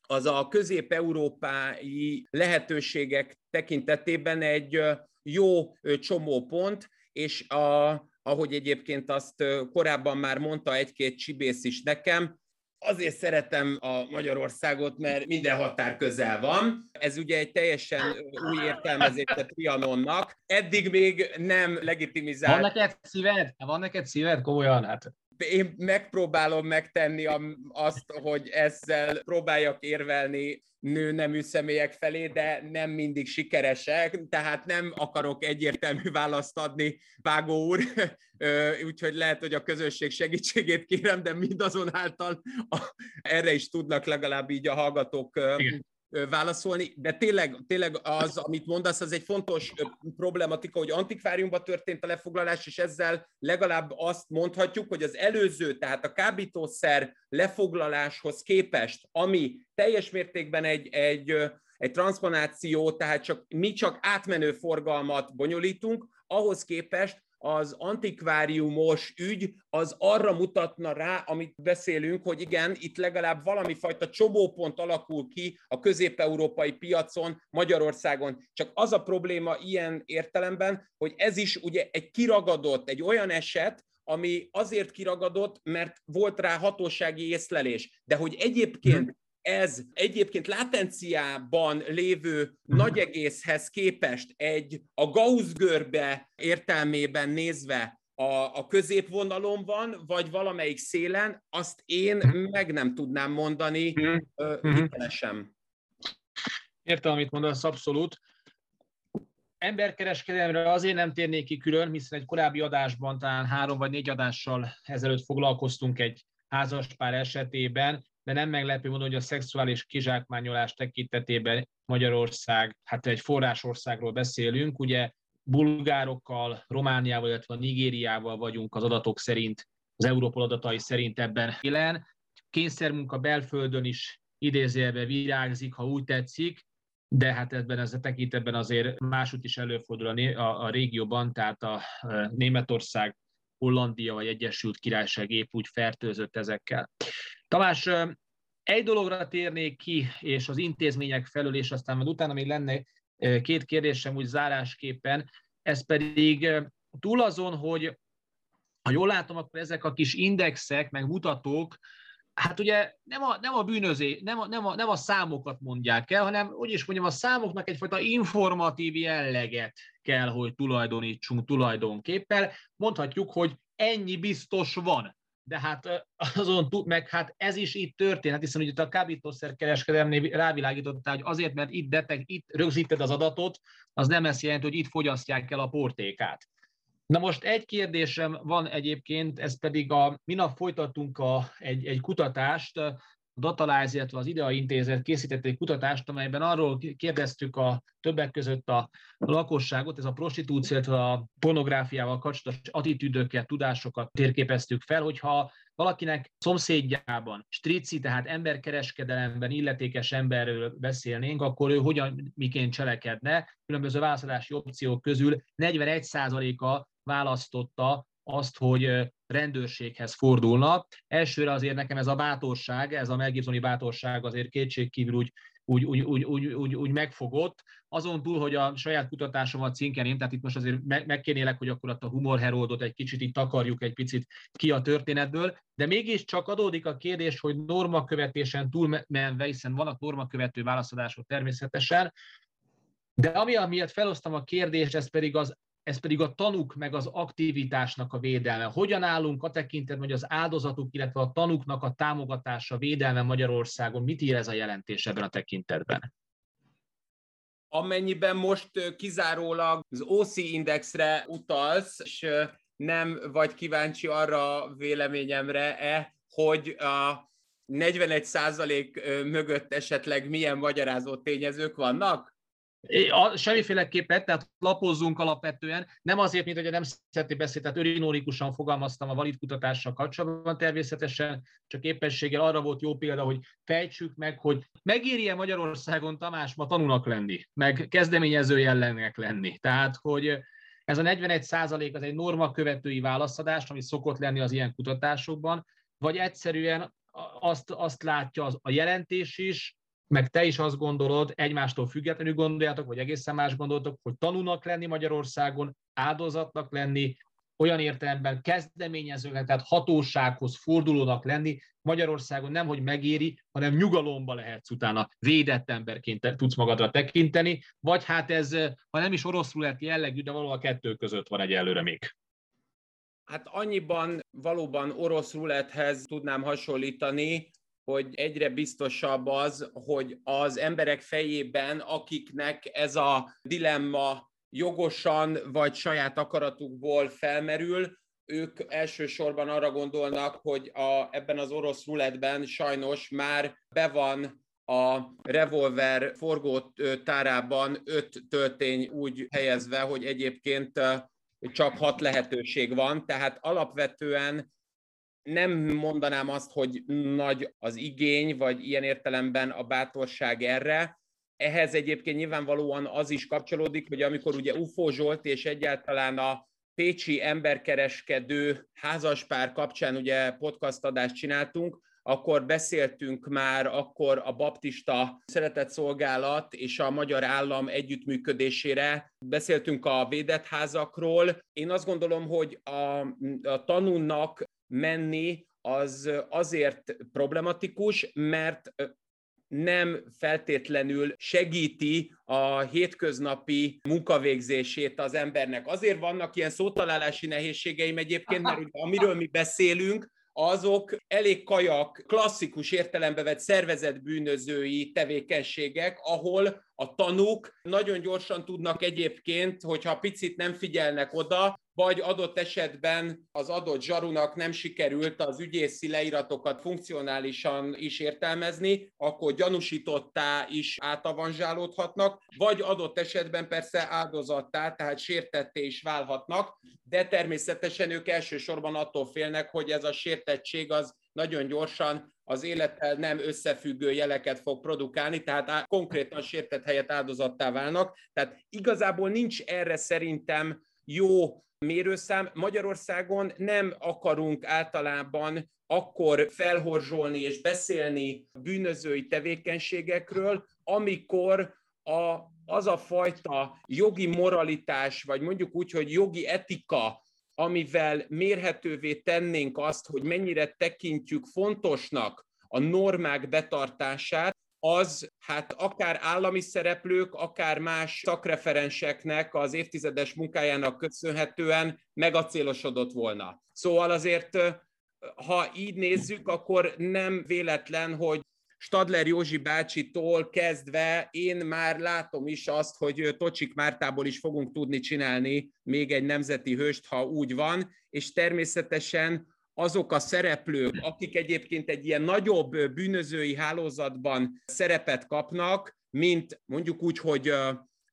az a közép-európai lehetőségek tekintetében egy jó csomópont, és a ahogy egyébként azt korábban már mondta egy-két csibész is nekem, azért szeretem a Magyarországot, mert minden határ közel van. Ez ugye egy teljesen új értelmezés a Trianonnak. Eddig még nem legitimizált. Van neked szíved? Van neked szíved? Komolyan? Hát én megpróbálom megtenni azt, hogy ezzel próbáljak érvelni nőnemű személyek felé, de nem mindig sikeresek, tehát nem akarok egyértelmű választ adni, Vágó úr, úgyhogy lehet, hogy a közösség segítségét kérem, de mindazonáltal a, erre is tudnak legalább így a hallgatók Igen. Válaszolni, de tényleg, tényleg az, amit mondasz, az egy fontos problematika, hogy antikváriumban történt a lefoglalás, és ezzel legalább azt mondhatjuk, hogy az előző, tehát a kábítószer lefoglaláshoz képest, ami teljes mértékben egy, egy, egy transponáció, tehát csak mi csak átmenő forgalmat bonyolítunk, ahhoz képest az antikváriumos ügy az arra mutatna rá, amit beszélünk, hogy igen, itt legalább valami fajta csobópont alakul ki a közép-európai piacon, Magyarországon. Csak az a probléma ilyen értelemben, hogy ez is ugye egy kiragadott, egy olyan eset, ami azért kiragadott, mert volt rá hatósági észlelés. De hogy egyébként ez egyébként látenciában lévő nagy egészhez képest egy a Gauss görbe értelmében nézve a, a középvonalon van, vagy valamelyik szélen, azt én meg nem tudnám mondani uh, hitelesen. Értem, amit mondasz, abszolút. Emberkereskedelemre azért nem térnék ki külön, hiszen egy korábbi adásban, talán három vagy négy adással ezelőtt foglalkoztunk egy házaspár esetében, de nem meglepő módon, hogy a szexuális kizsákmányolás tekintetében Magyarország, hát egy forrásországról beszélünk, ugye bulgárokkal, Romániával, illetve Nigériával vagyunk az adatok szerint, az Európol adatai szerint ebben élen. Kényszermunka belföldön is idézélve virágzik, ha úgy tetszik, de hát ebben ez a tekintetben azért másút is előfordul a, a, a régióban, tehát a, a Németország, Hollandia vagy Egyesült Királyság épp úgy fertőzött ezekkel. Tamás, egy dologra térnék ki, és az intézmények felől, és aztán majd utána még lenne két kérdésem úgy zárásképpen, ez pedig túl azon, hogy ha jól látom, akkor ezek a kis indexek, meg mutatók, hát ugye nem a, nem a bűnözé, nem a, nem, a, nem a számokat mondják el, hanem, úgy is mondjam, a számoknak egyfajta informatív jelleget kell, hogy tulajdonítsunk tulajdonképpen. Mondhatjuk, hogy ennyi biztos van de hát azon tud, meg hát ez is itt történt, hiszen ugye a kábítószer kereskedelmnél rávilágítottál, hogy azért, mert itt, deteg, itt rögzíted az adatot, az nem ezt jelenti, hogy itt fogyasztják el a portékát. Na most egy kérdésem van egyébként, ez pedig a, minap folytattunk a, egy, egy kutatást, a Datalize, illetve az IDEA Intézet készített egy kutatást, amelyben arról kérdeztük a többek között a lakosságot, ez a prostitúció, illetve a pornográfiával kapcsolatos attitűdöket, tudásokat térképeztük fel, hogyha valakinek szomszédjában, strici, tehát emberkereskedelemben illetékes emberről beszélnénk, akkor ő hogyan, miként cselekedne. Különböző válaszolási opciók közül 41%-a választotta azt, hogy rendőrséghez fordulna. Elsőre azért nekem ez a bátorság, ez a Mel bátorság azért kétségkívül úgy, úgy, úgy, úgy, úgy, úgy, úgy megfogott. Azon túl, hogy a saját kutatásomat cinkeném, tehát itt most azért megkérnélek, hogy akkor a humor heroldot egy kicsit itt takarjuk egy picit ki a történetből, de mégiscsak adódik a kérdés, hogy normakövetésen túlmenve, hiszen vannak normakövető válaszadások természetesen, de ami miatt felosztam a kérdést, ez pedig az ez pedig a tanuk meg az aktivitásnak a védelme. Hogyan állunk a tekintetben, hogy az áldozatok, illetve a tanuknak a támogatása, védelme Magyarországon, mit ír ez a jelentés ebben a tekintetben? Amennyiben most kizárólag az OC indexre utalsz, és nem vagy kíváncsi arra véleményemre-e, hogy a 41 mögött esetleg milyen magyarázó tényezők vannak? Semmiféleképpen, tehát lapozzunk alapvetően, nem azért, mint hogy a nemzeti beszéd, tehát örinórikusan fogalmaztam a valid kutatással kapcsolatban természetesen, csak éppenséggel arra volt jó példa, hogy fejtsük meg, hogy megéri-e Magyarországon Tamás ma tanulnak lenni, meg kezdeményező jellenek lenni. Tehát, hogy ez a 41 százalék az egy norma követői válaszadás, ami szokott lenni az ilyen kutatásokban, vagy egyszerűen azt, azt látja az, a jelentés is, meg te is azt gondolod, egymástól függetlenül gondoljátok, vagy egészen más gondoltok, hogy tanulnak lenni Magyarországon, áldozatnak lenni, olyan értelemben kezdeményezőnek, tehát hatósághoz fordulónak lenni, Magyarországon nem, hogy megéri, hanem nyugalomba lehetsz utána, védett emberként tudsz magadra tekinteni, vagy hát ez, ha nem is orosz lett jellegű, de valahol a kettő között van egyelőre még. Hát annyiban valóban orosz rulethez tudnám hasonlítani, hogy egyre biztosabb az, hogy az emberek fejében, akiknek ez a dilemma jogosan vagy saját akaratukból felmerül, ők elsősorban arra gondolnak, hogy a, ebben az orosz ruletben sajnos már be van a revolver forgótárában öt töltény úgy helyezve, hogy egyébként csak hat lehetőség van, tehát alapvetően nem mondanám azt, hogy nagy az igény, vagy ilyen értelemben a bátorság erre. Ehhez egyébként nyilvánvalóan az is kapcsolódik, hogy amikor ugye UFO Zsolt és egyáltalán a pécsi emberkereskedő házaspár kapcsán ugye podcast adást csináltunk, akkor beszéltünk már akkor a baptista szeretetszolgálat és a magyar állam együttműködésére, beszéltünk a védett házakról. Én azt gondolom, hogy a, a tanúnak menni az azért problematikus, mert nem feltétlenül segíti a hétköznapi munkavégzését az embernek. Azért vannak ilyen szótalálási nehézségeim egyébként, mert amiről mi beszélünk, azok elég kajak, klasszikus értelembe vett szervezetbűnözői tevékenységek, ahol a tanúk nagyon gyorsan tudnak egyébként, hogyha picit nem figyelnek oda, vagy adott esetben az adott zsarunak nem sikerült az ügyészi leíratokat funkcionálisan is értelmezni, akkor gyanúsítottá is átavanzsálódhatnak, vagy adott esetben persze áldozattá, tehát sértetté is válhatnak, de természetesen ők elsősorban attól félnek, hogy ez a sértettség az nagyon gyorsan az élettel nem összefüggő jeleket fog produkálni, tehát konkrétan sértett helyet áldozattá válnak. Tehát igazából nincs erre szerintem jó mérőszám. Magyarországon nem akarunk általában akkor felhorzsolni és beszélni bűnözői tevékenységekről, amikor a, az a fajta jogi moralitás, vagy mondjuk úgy, hogy jogi etika, amivel mérhetővé tennénk azt, hogy mennyire tekintjük fontosnak a normák betartását, az hát akár állami szereplők, akár más szakreferenseknek az évtizedes munkájának köszönhetően megacélosodott volna. Szóval azért, ha így nézzük, akkor nem véletlen, hogy Stadler Józsi bácsitól kezdve én már látom is azt, hogy Tocsik Mártából is fogunk tudni csinálni még egy nemzeti hőst, ha úgy van, és természetesen azok a szereplők, akik egyébként egy ilyen nagyobb bűnözői hálózatban szerepet kapnak, mint mondjuk úgy, hogy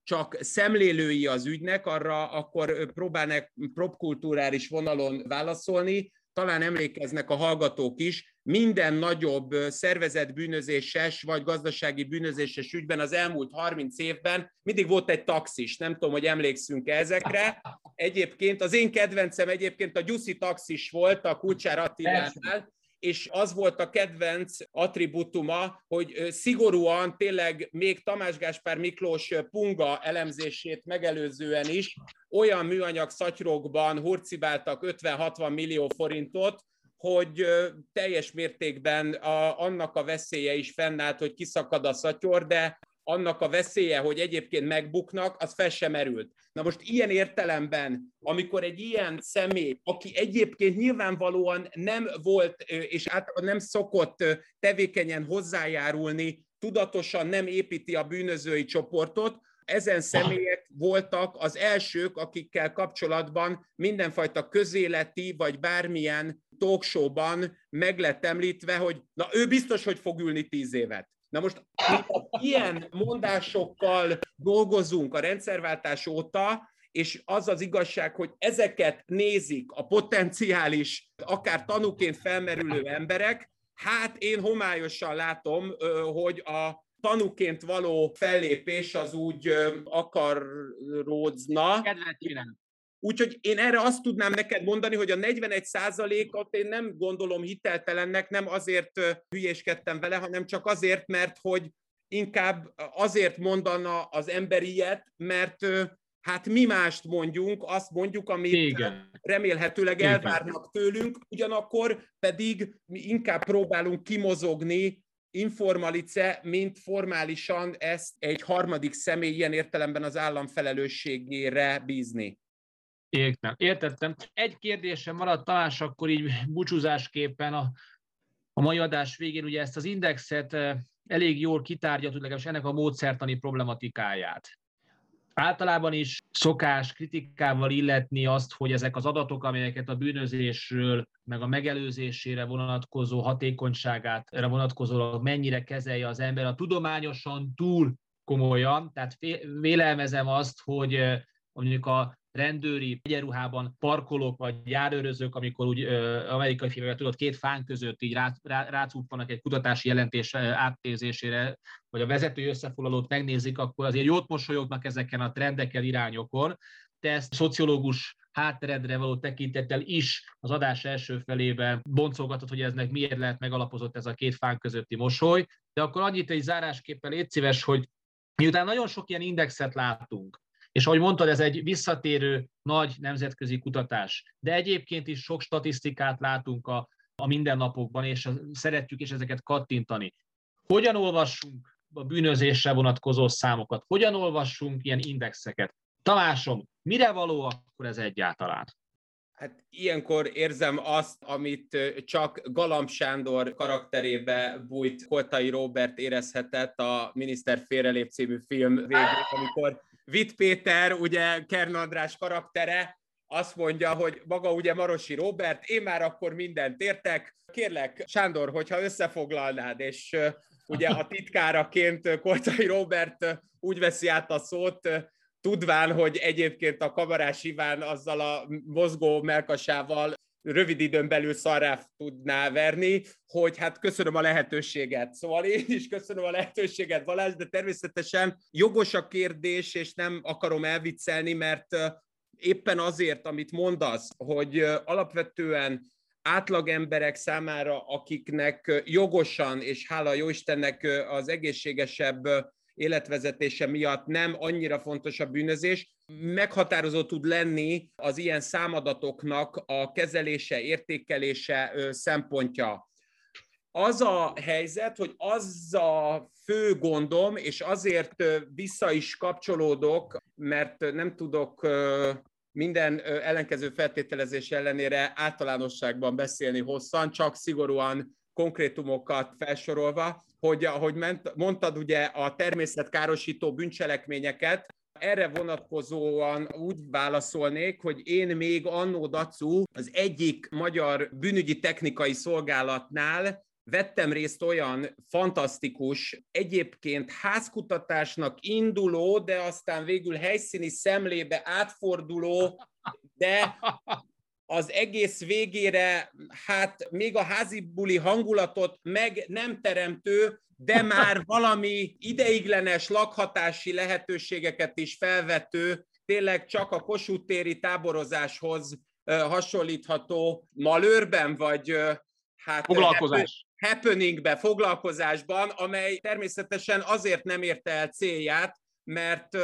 csak szemlélői az ügynek, arra akkor próbálnak propkulturális vonalon válaszolni, talán emlékeznek a hallgatók is, minden nagyobb szervezett bűnözéses vagy gazdasági bűnözéses ügyben az elmúlt 30 évben mindig volt egy taxis, nem tudom, hogy emlékszünk -e ezekre. Egyébként az én kedvencem egyébként a Gyuszi taxis volt a Kulcsár Attilánál, és az volt a kedvenc attribútuma, hogy szigorúan tényleg még Tamás Gáspár Miklós punga elemzését megelőzően is olyan műanyag szatyrokban hurcibáltak 50-60 millió forintot, hogy teljes mértékben a, annak a veszélye is fennállt, hogy kiszakad a szatyor, de annak a veszélye, hogy egyébként megbuknak, az fel sem merült. Na most ilyen értelemben, amikor egy ilyen személy, aki egyébként nyilvánvalóan nem volt és át, nem szokott tevékenyen hozzájárulni, tudatosan nem építi a bűnözői csoportot, ezen személyek voltak az elsők, akikkel kapcsolatban mindenfajta közéleti vagy bármilyen talkshowban meg lett említve, hogy na ő biztos, hogy fog ülni tíz évet. Na most ilyen mondásokkal dolgozunk a rendszerváltás óta, és az az igazság, hogy ezeket nézik a potenciális, akár tanúként felmerülő emberek, hát én homályosan látom, hogy a tanúként való fellépés az úgy akaródzna. Kedvet Úgyhogy én erre azt tudnám neked mondani, hogy a 41 ot én nem gondolom hiteltelennek, nem azért hülyéskedtem vele, hanem csak azért, mert hogy inkább azért mondana az ember ilyet, mert hát mi mást mondjunk, azt mondjuk, amit Igen. remélhetőleg elvárnak tőlünk, ugyanakkor pedig mi inkább próbálunk kimozogni informalice, mint formálisan ezt egy harmadik személy ilyen értelemben az állam felelősségére bízni. Értem, értettem. Egy kérdésem maradt, Tamás, akkor így búcsúzásképpen a, a mai adás végén, ugye ezt az indexet eh, elég jól kitárgyalt, legalábbis ennek a módszertani problematikáját. Általában is szokás kritikával illetni azt, hogy ezek az adatok, amelyeket a bűnözésről, meg a megelőzésére vonatkozó hatékonyságát, vonatkozólag mennyire kezelje az ember, a tudományosan túl komolyan, tehát vélelmezem azt, hogy eh, mondjuk a rendőri egyenruhában parkolók vagy járőrözők, amikor úgy ö, amerikai filmekben tudod, két fán között így rá, rá, egy kutatási jelentés átnézésére, vagy a vezető összefoglalót megnézik, akkor azért jót mosolyognak ezeken a trendekkel, irányokon, de ezt szociológus hátteredre való tekintettel is az adás első felében boncolgatott, hogy eznek miért lehet megalapozott ez a két fán közötti mosoly. De akkor annyit egy zárásképpen légy szíves, hogy miután nagyon sok ilyen indexet látunk, és ahogy mondtad, ez egy visszatérő nagy nemzetközi kutatás. De egyébként is sok statisztikát látunk a, a mindennapokban, és szeretjük is ezeket kattintani. Hogyan olvassunk a bűnözésre vonatkozó számokat? Hogyan olvassunk ilyen indexeket? Tamásom, mire való akkor ez egyáltalán? Hát ilyenkor érzem azt, amit csak Galamb Sándor karakterébe bújt Koltai Robert érezhetett a Miniszter félrelép című film végén, amikor Vit Péter, ugye Kern András karaktere, azt mondja, hogy maga ugye Marosi Robert, én már akkor mindent értek, kérlek, Sándor, hogyha összefoglalnád, és ugye a titkáraként Koltai Robert úgy veszi át a szót, tudván, hogy egyébként a kamarás Iván azzal a mozgó melkasával rövid időn belül szarrá tudná verni, hogy hát köszönöm a lehetőséget. Szóval én is köszönöm a lehetőséget, Balázs, de természetesen jogos a kérdés, és nem akarom elviccelni, mert éppen azért, amit mondasz, hogy alapvetően átlag emberek számára, akiknek jogosan, és hála jó Istennek az egészségesebb életvezetése miatt nem annyira fontos a bűnözés, meghatározó tud lenni az ilyen számadatoknak a kezelése, értékelése szempontja. Az a helyzet, hogy az a fő gondom, és azért vissza is kapcsolódok, mert nem tudok minden ellenkező feltételezés ellenére általánosságban beszélni hosszan, csak szigorúan konkrétumokat felsorolva, hogy ahogy mondtad, ugye a természetkárosító bűncselekményeket, erre vonatkozóan úgy válaszolnék, hogy én még annó Dacu az egyik magyar bűnügyi technikai szolgálatnál vettem részt olyan fantasztikus, egyébként házkutatásnak induló, de aztán végül helyszíni szemlébe átforduló, de az egész végére, hát még a házi buli hangulatot meg nem teremtő, de már valami ideiglenes lakhatási lehetőségeket is felvető, tényleg csak a Kossuth téri táborozáshoz hasonlítható malőrben, vagy hát Foglalkozás. happeningbe, foglalkozásban, amely természetesen azért nem érte el célját, mert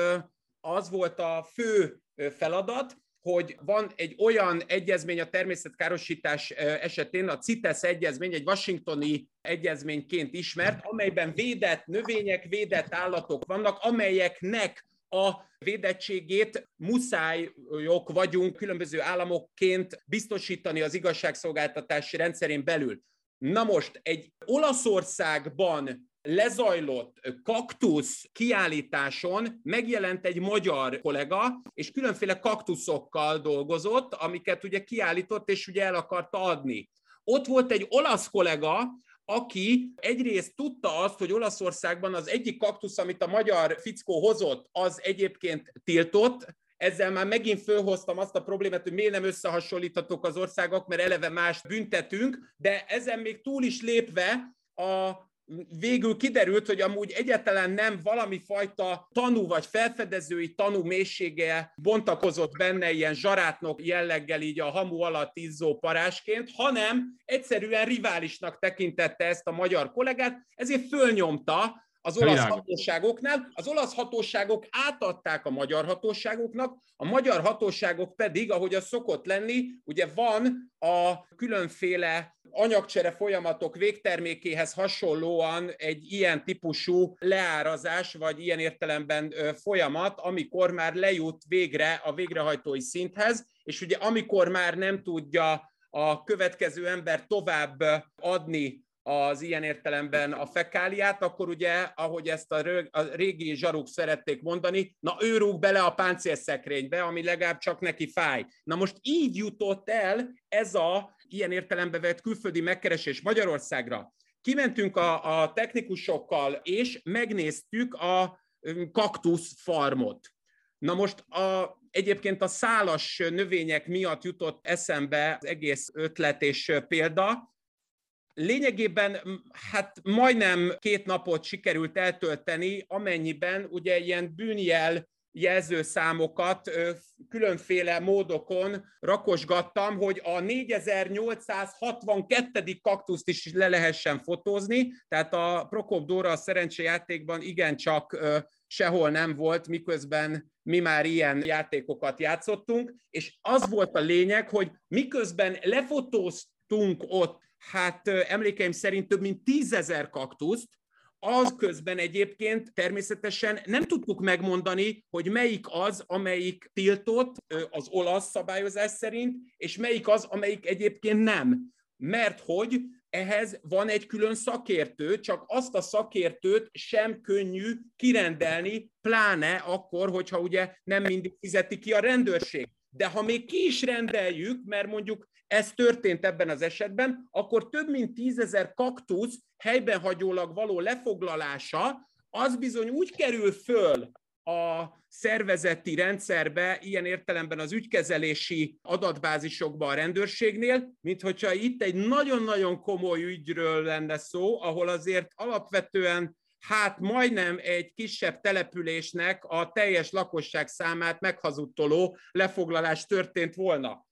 az volt a fő feladat, hogy van egy olyan egyezmény a természetkárosítás esetén, a CITES egyezmény, egy washingtoni egyezményként ismert, amelyben védett növények, védett állatok vannak, amelyeknek a védettségét muszájok vagyunk különböző államokként biztosítani az igazságszolgáltatási rendszerén belül. Na most egy Olaszországban lezajlott kaktusz kiállításon megjelent egy magyar kollega, és különféle kaktuszokkal dolgozott, amiket ugye kiállított, és ugye el akarta adni. Ott volt egy olasz kollega, aki egyrészt tudta azt, hogy Olaszországban az egyik kaktusz, amit a magyar fickó hozott, az egyébként tiltott, ezzel már megint fölhoztam azt a problémát, hogy miért nem összehasonlíthatók az országok, mert eleve más büntetünk, de ezen még túl is lépve a végül kiderült, hogy amúgy egyáltalán nem valami fajta tanú vagy felfedezői tanú mélysége bontakozott benne ilyen zsarátnok jelleggel így a hamu alatt izzó parásként, hanem egyszerűen riválisnak tekintette ezt a magyar kollégát, ezért fölnyomta az olasz hatóságoknál. Az olasz hatóságok átadták a magyar hatóságoknak, a magyar hatóságok pedig, ahogy az szokott lenni, ugye van a különféle anyagcsere folyamatok végtermékéhez hasonlóan egy ilyen típusú leárazás, vagy ilyen értelemben folyamat, amikor már lejut végre a végrehajtói szinthez, és ugye amikor már nem tudja a következő ember tovább adni az ilyen értelemben a fekáliát, akkor ugye, ahogy ezt a, rög, a régi zsaruk szerették mondani, na ő rúg bele a páncélszekrénybe, ami legalább csak neki fáj. Na most így jutott el ez a ilyen értelembe vett külföldi megkeresés Magyarországra. Kimentünk a, a technikusokkal, és megnéztük a kaktusz farmot. Na most a, egyébként a szálas növények miatt jutott eszembe az egész ötlet és példa, Lényegében hát majdnem két napot sikerült eltölteni, amennyiben ugye ilyen bűnjel jelzőszámokat különféle módokon rakosgattam, hogy a 4862. kaktuszt is le lehessen fotózni, tehát a Prokop Dóra a szerencsejátékban igencsak sehol nem volt, miközben mi már ilyen játékokat játszottunk, és az volt a lényeg, hogy miközben lefotóztunk ott hát emlékeim szerint több mint tízezer kaktuszt, az közben egyébként természetesen nem tudtuk megmondani, hogy melyik az, amelyik tiltott az olasz szabályozás szerint, és melyik az, amelyik egyébként nem. Mert hogy ehhez van egy külön szakértő, csak azt a szakértőt sem könnyű kirendelni, pláne akkor, hogyha ugye nem mindig fizeti ki a rendőrség. De ha még ki is rendeljük, mert mondjuk ez történt ebben az esetben, akkor több mint tízezer kaktusz helyben hagyólag való lefoglalása, az bizony úgy kerül föl a szervezeti rendszerbe, ilyen értelemben az ügykezelési adatbázisokba a rendőrségnél, mint hogyha itt egy nagyon-nagyon komoly ügyről lenne szó, ahol azért alapvetően hát majdnem egy kisebb településnek a teljes lakosság számát meghazudtoló lefoglalás történt volna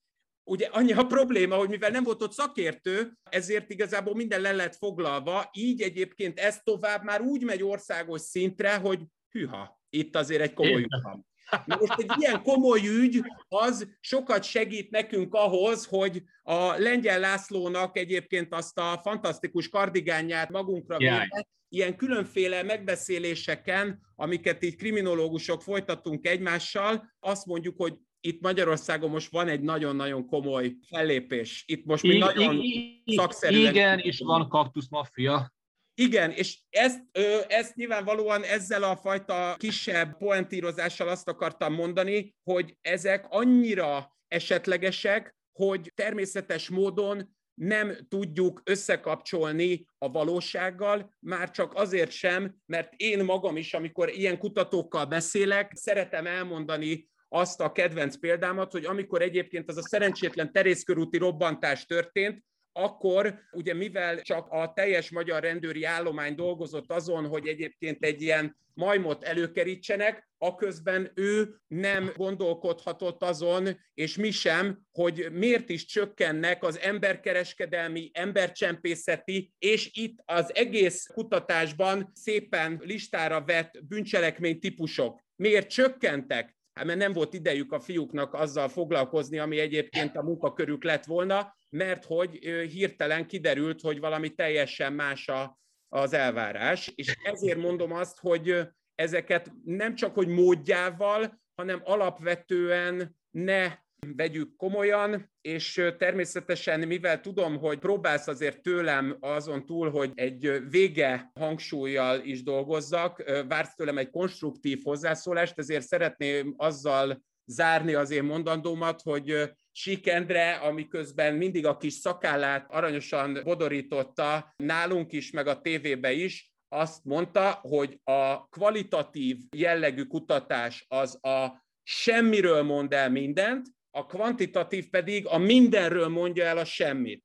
ugye annyi a probléma, hogy mivel nem volt ott szakértő, ezért igazából minden le lett foglalva, így egyébként ez tovább már úgy megy országos szintre, hogy hűha, itt azért egy komoly ügy van. Na most egy ilyen komoly ügy, az sokat segít nekünk ahhoz, hogy a Lengyel Lászlónak egyébként azt a fantasztikus kardigányát magunkra véve, ilyen különféle megbeszéléseken, amiket így kriminológusok folytatunk egymással, azt mondjuk, hogy itt Magyarországon most van egy nagyon-nagyon komoly fellépés. Itt most mi nagyon szakszerűen... Igen, és van kaktusz maffia. Igen, és ezt, ezt nyilvánvalóan ezzel a fajta kisebb poentírozással azt akartam mondani, hogy ezek annyira esetlegesek, hogy természetes módon nem tudjuk összekapcsolni a valósággal, már csak azért sem, mert én magam is, amikor ilyen kutatókkal beszélek, szeretem elmondani azt a kedvenc példámat, hogy amikor egyébként az a szerencsétlen terészkörúti robbantás történt, akkor ugye mivel csak a teljes magyar rendőri állomány dolgozott azon, hogy egyébként egy ilyen majmot előkerítsenek, aközben ő nem gondolkodhatott azon, és mi sem, hogy miért is csökkennek az emberkereskedelmi, embercsempészeti, és itt az egész kutatásban szépen listára vett bűncselekmény típusok. Miért csökkentek? Hát mert nem volt idejük a fiúknak azzal foglalkozni, ami egyébként a munkakörük lett volna, mert hogy hirtelen kiderült, hogy valami teljesen más a, az elvárás, és ezért mondom azt, hogy ezeket nem csak hogy módjával, hanem alapvetően ne vegyük komolyan, és természetesen, mivel tudom, hogy próbálsz azért tőlem azon túl, hogy egy vége hangsúlyjal is dolgozzak, vársz tőlem egy konstruktív hozzászólást, ezért szeretném azzal zárni az én mondandómat, hogy Sikendre, amiközben mindig a kis szakállát aranyosan bodorította nálunk is, meg a tévébe is, azt mondta, hogy a kvalitatív jellegű kutatás az a semmiről mond el mindent, a kvantitatív pedig a mindenről mondja el a semmit.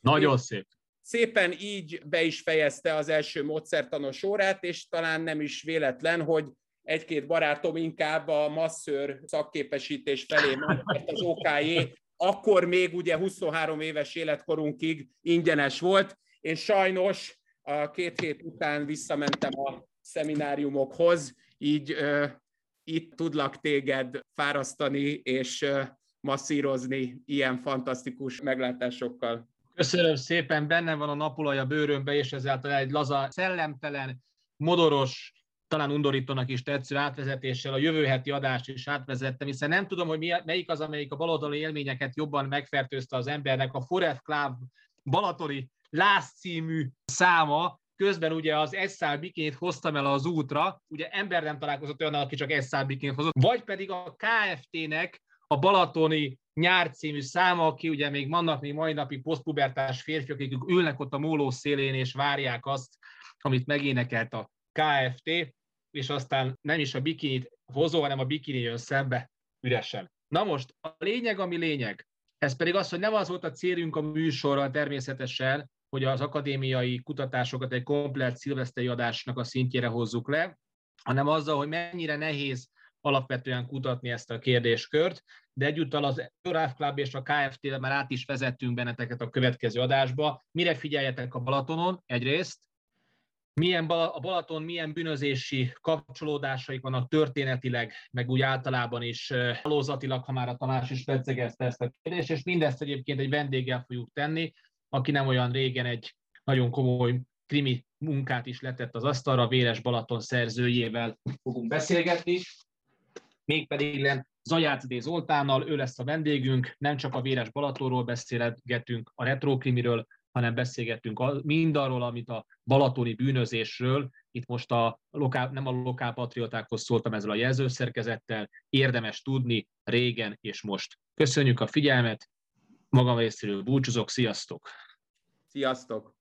Nagyon szép. Szépen így be is fejezte az első módszertanos órát, és talán nem is véletlen, hogy egy-két barátom inkább a masszőr szakképesítés felé ment, mert az OKJ akkor még ugye 23 éves életkorunkig ingyenes volt, és sajnos a két hét után visszamentem a szemináriumokhoz, így uh, itt tudlak téged fárasztani, és uh, masszírozni ilyen fantasztikus meglátásokkal. Köszönöm szépen, benne van a napolaj a bőrömbe, és ezáltal egy laza, szellemtelen, modoros, talán undorítónak is tetsző átvezetéssel a jövő heti adást is átvezettem, hiszen nem tudom, hogy melyik az, amelyik a baloldali élményeket jobban megfertőzte az embernek. A Forest Club balatoni Lász című száma, közben ugye az SR bikinit hoztam el az útra, ugye ember nem találkozott olyan, aki csak SR bikinit hozott, vagy pedig a KFT-nek a Balatoni nyár című száma, aki ugye még vannak még mai napig posztpubertás férfiak, akik ülnek ott a móló szélén és várják azt, amit megénekelt a KFT, és aztán nem is a bikinit hozó, hanem a bikini jön szembe üresen. Na most a lényeg, ami lényeg, ez pedig az, hogy nem az volt a célunk a műsorral természetesen, hogy az akadémiai kutatásokat egy komplet szilveszteri adásnak a szintjére hozzuk le, hanem azzal, hogy mennyire nehéz alapvetően kutatni ezt a kérdéskört, de egyúttal az Euráf Club és a KFT-re már át is vezettünk benneteket a következő adásba. Mire figyeljetek a Balatonon egyrészt, milyen a Balaton milyen bűnözési kapcsolódásaik vannak történetileg, meg úgy általában is halózatilag, ha már a Tamás is pedzegezte ezt a kérdést, és mindezt egyébként egy vendéggel fogjuk tenni, aki nem olyan régen egy nagyon komoly krimi munkát is letett az asztalra, Véres Balaton szerzőjével fogunk beszélgetni, mégpedig Zajácdé Zoltánnal, ő lesz a vendégünk, nem csak a Véres Balatonról beszélgetünk, a retrokrimiről, hanem beszélgettünk mindarról, amit a balatoni bűnözésről, itt most a lokál, nem a lokálpatriótákhoz szóltam ezzel a jelzőszerkezettel, érdemes tudni régen és most. Köszönjük a figyelmet, magam részéről búcsúzok, sziasztok! Sziasztok!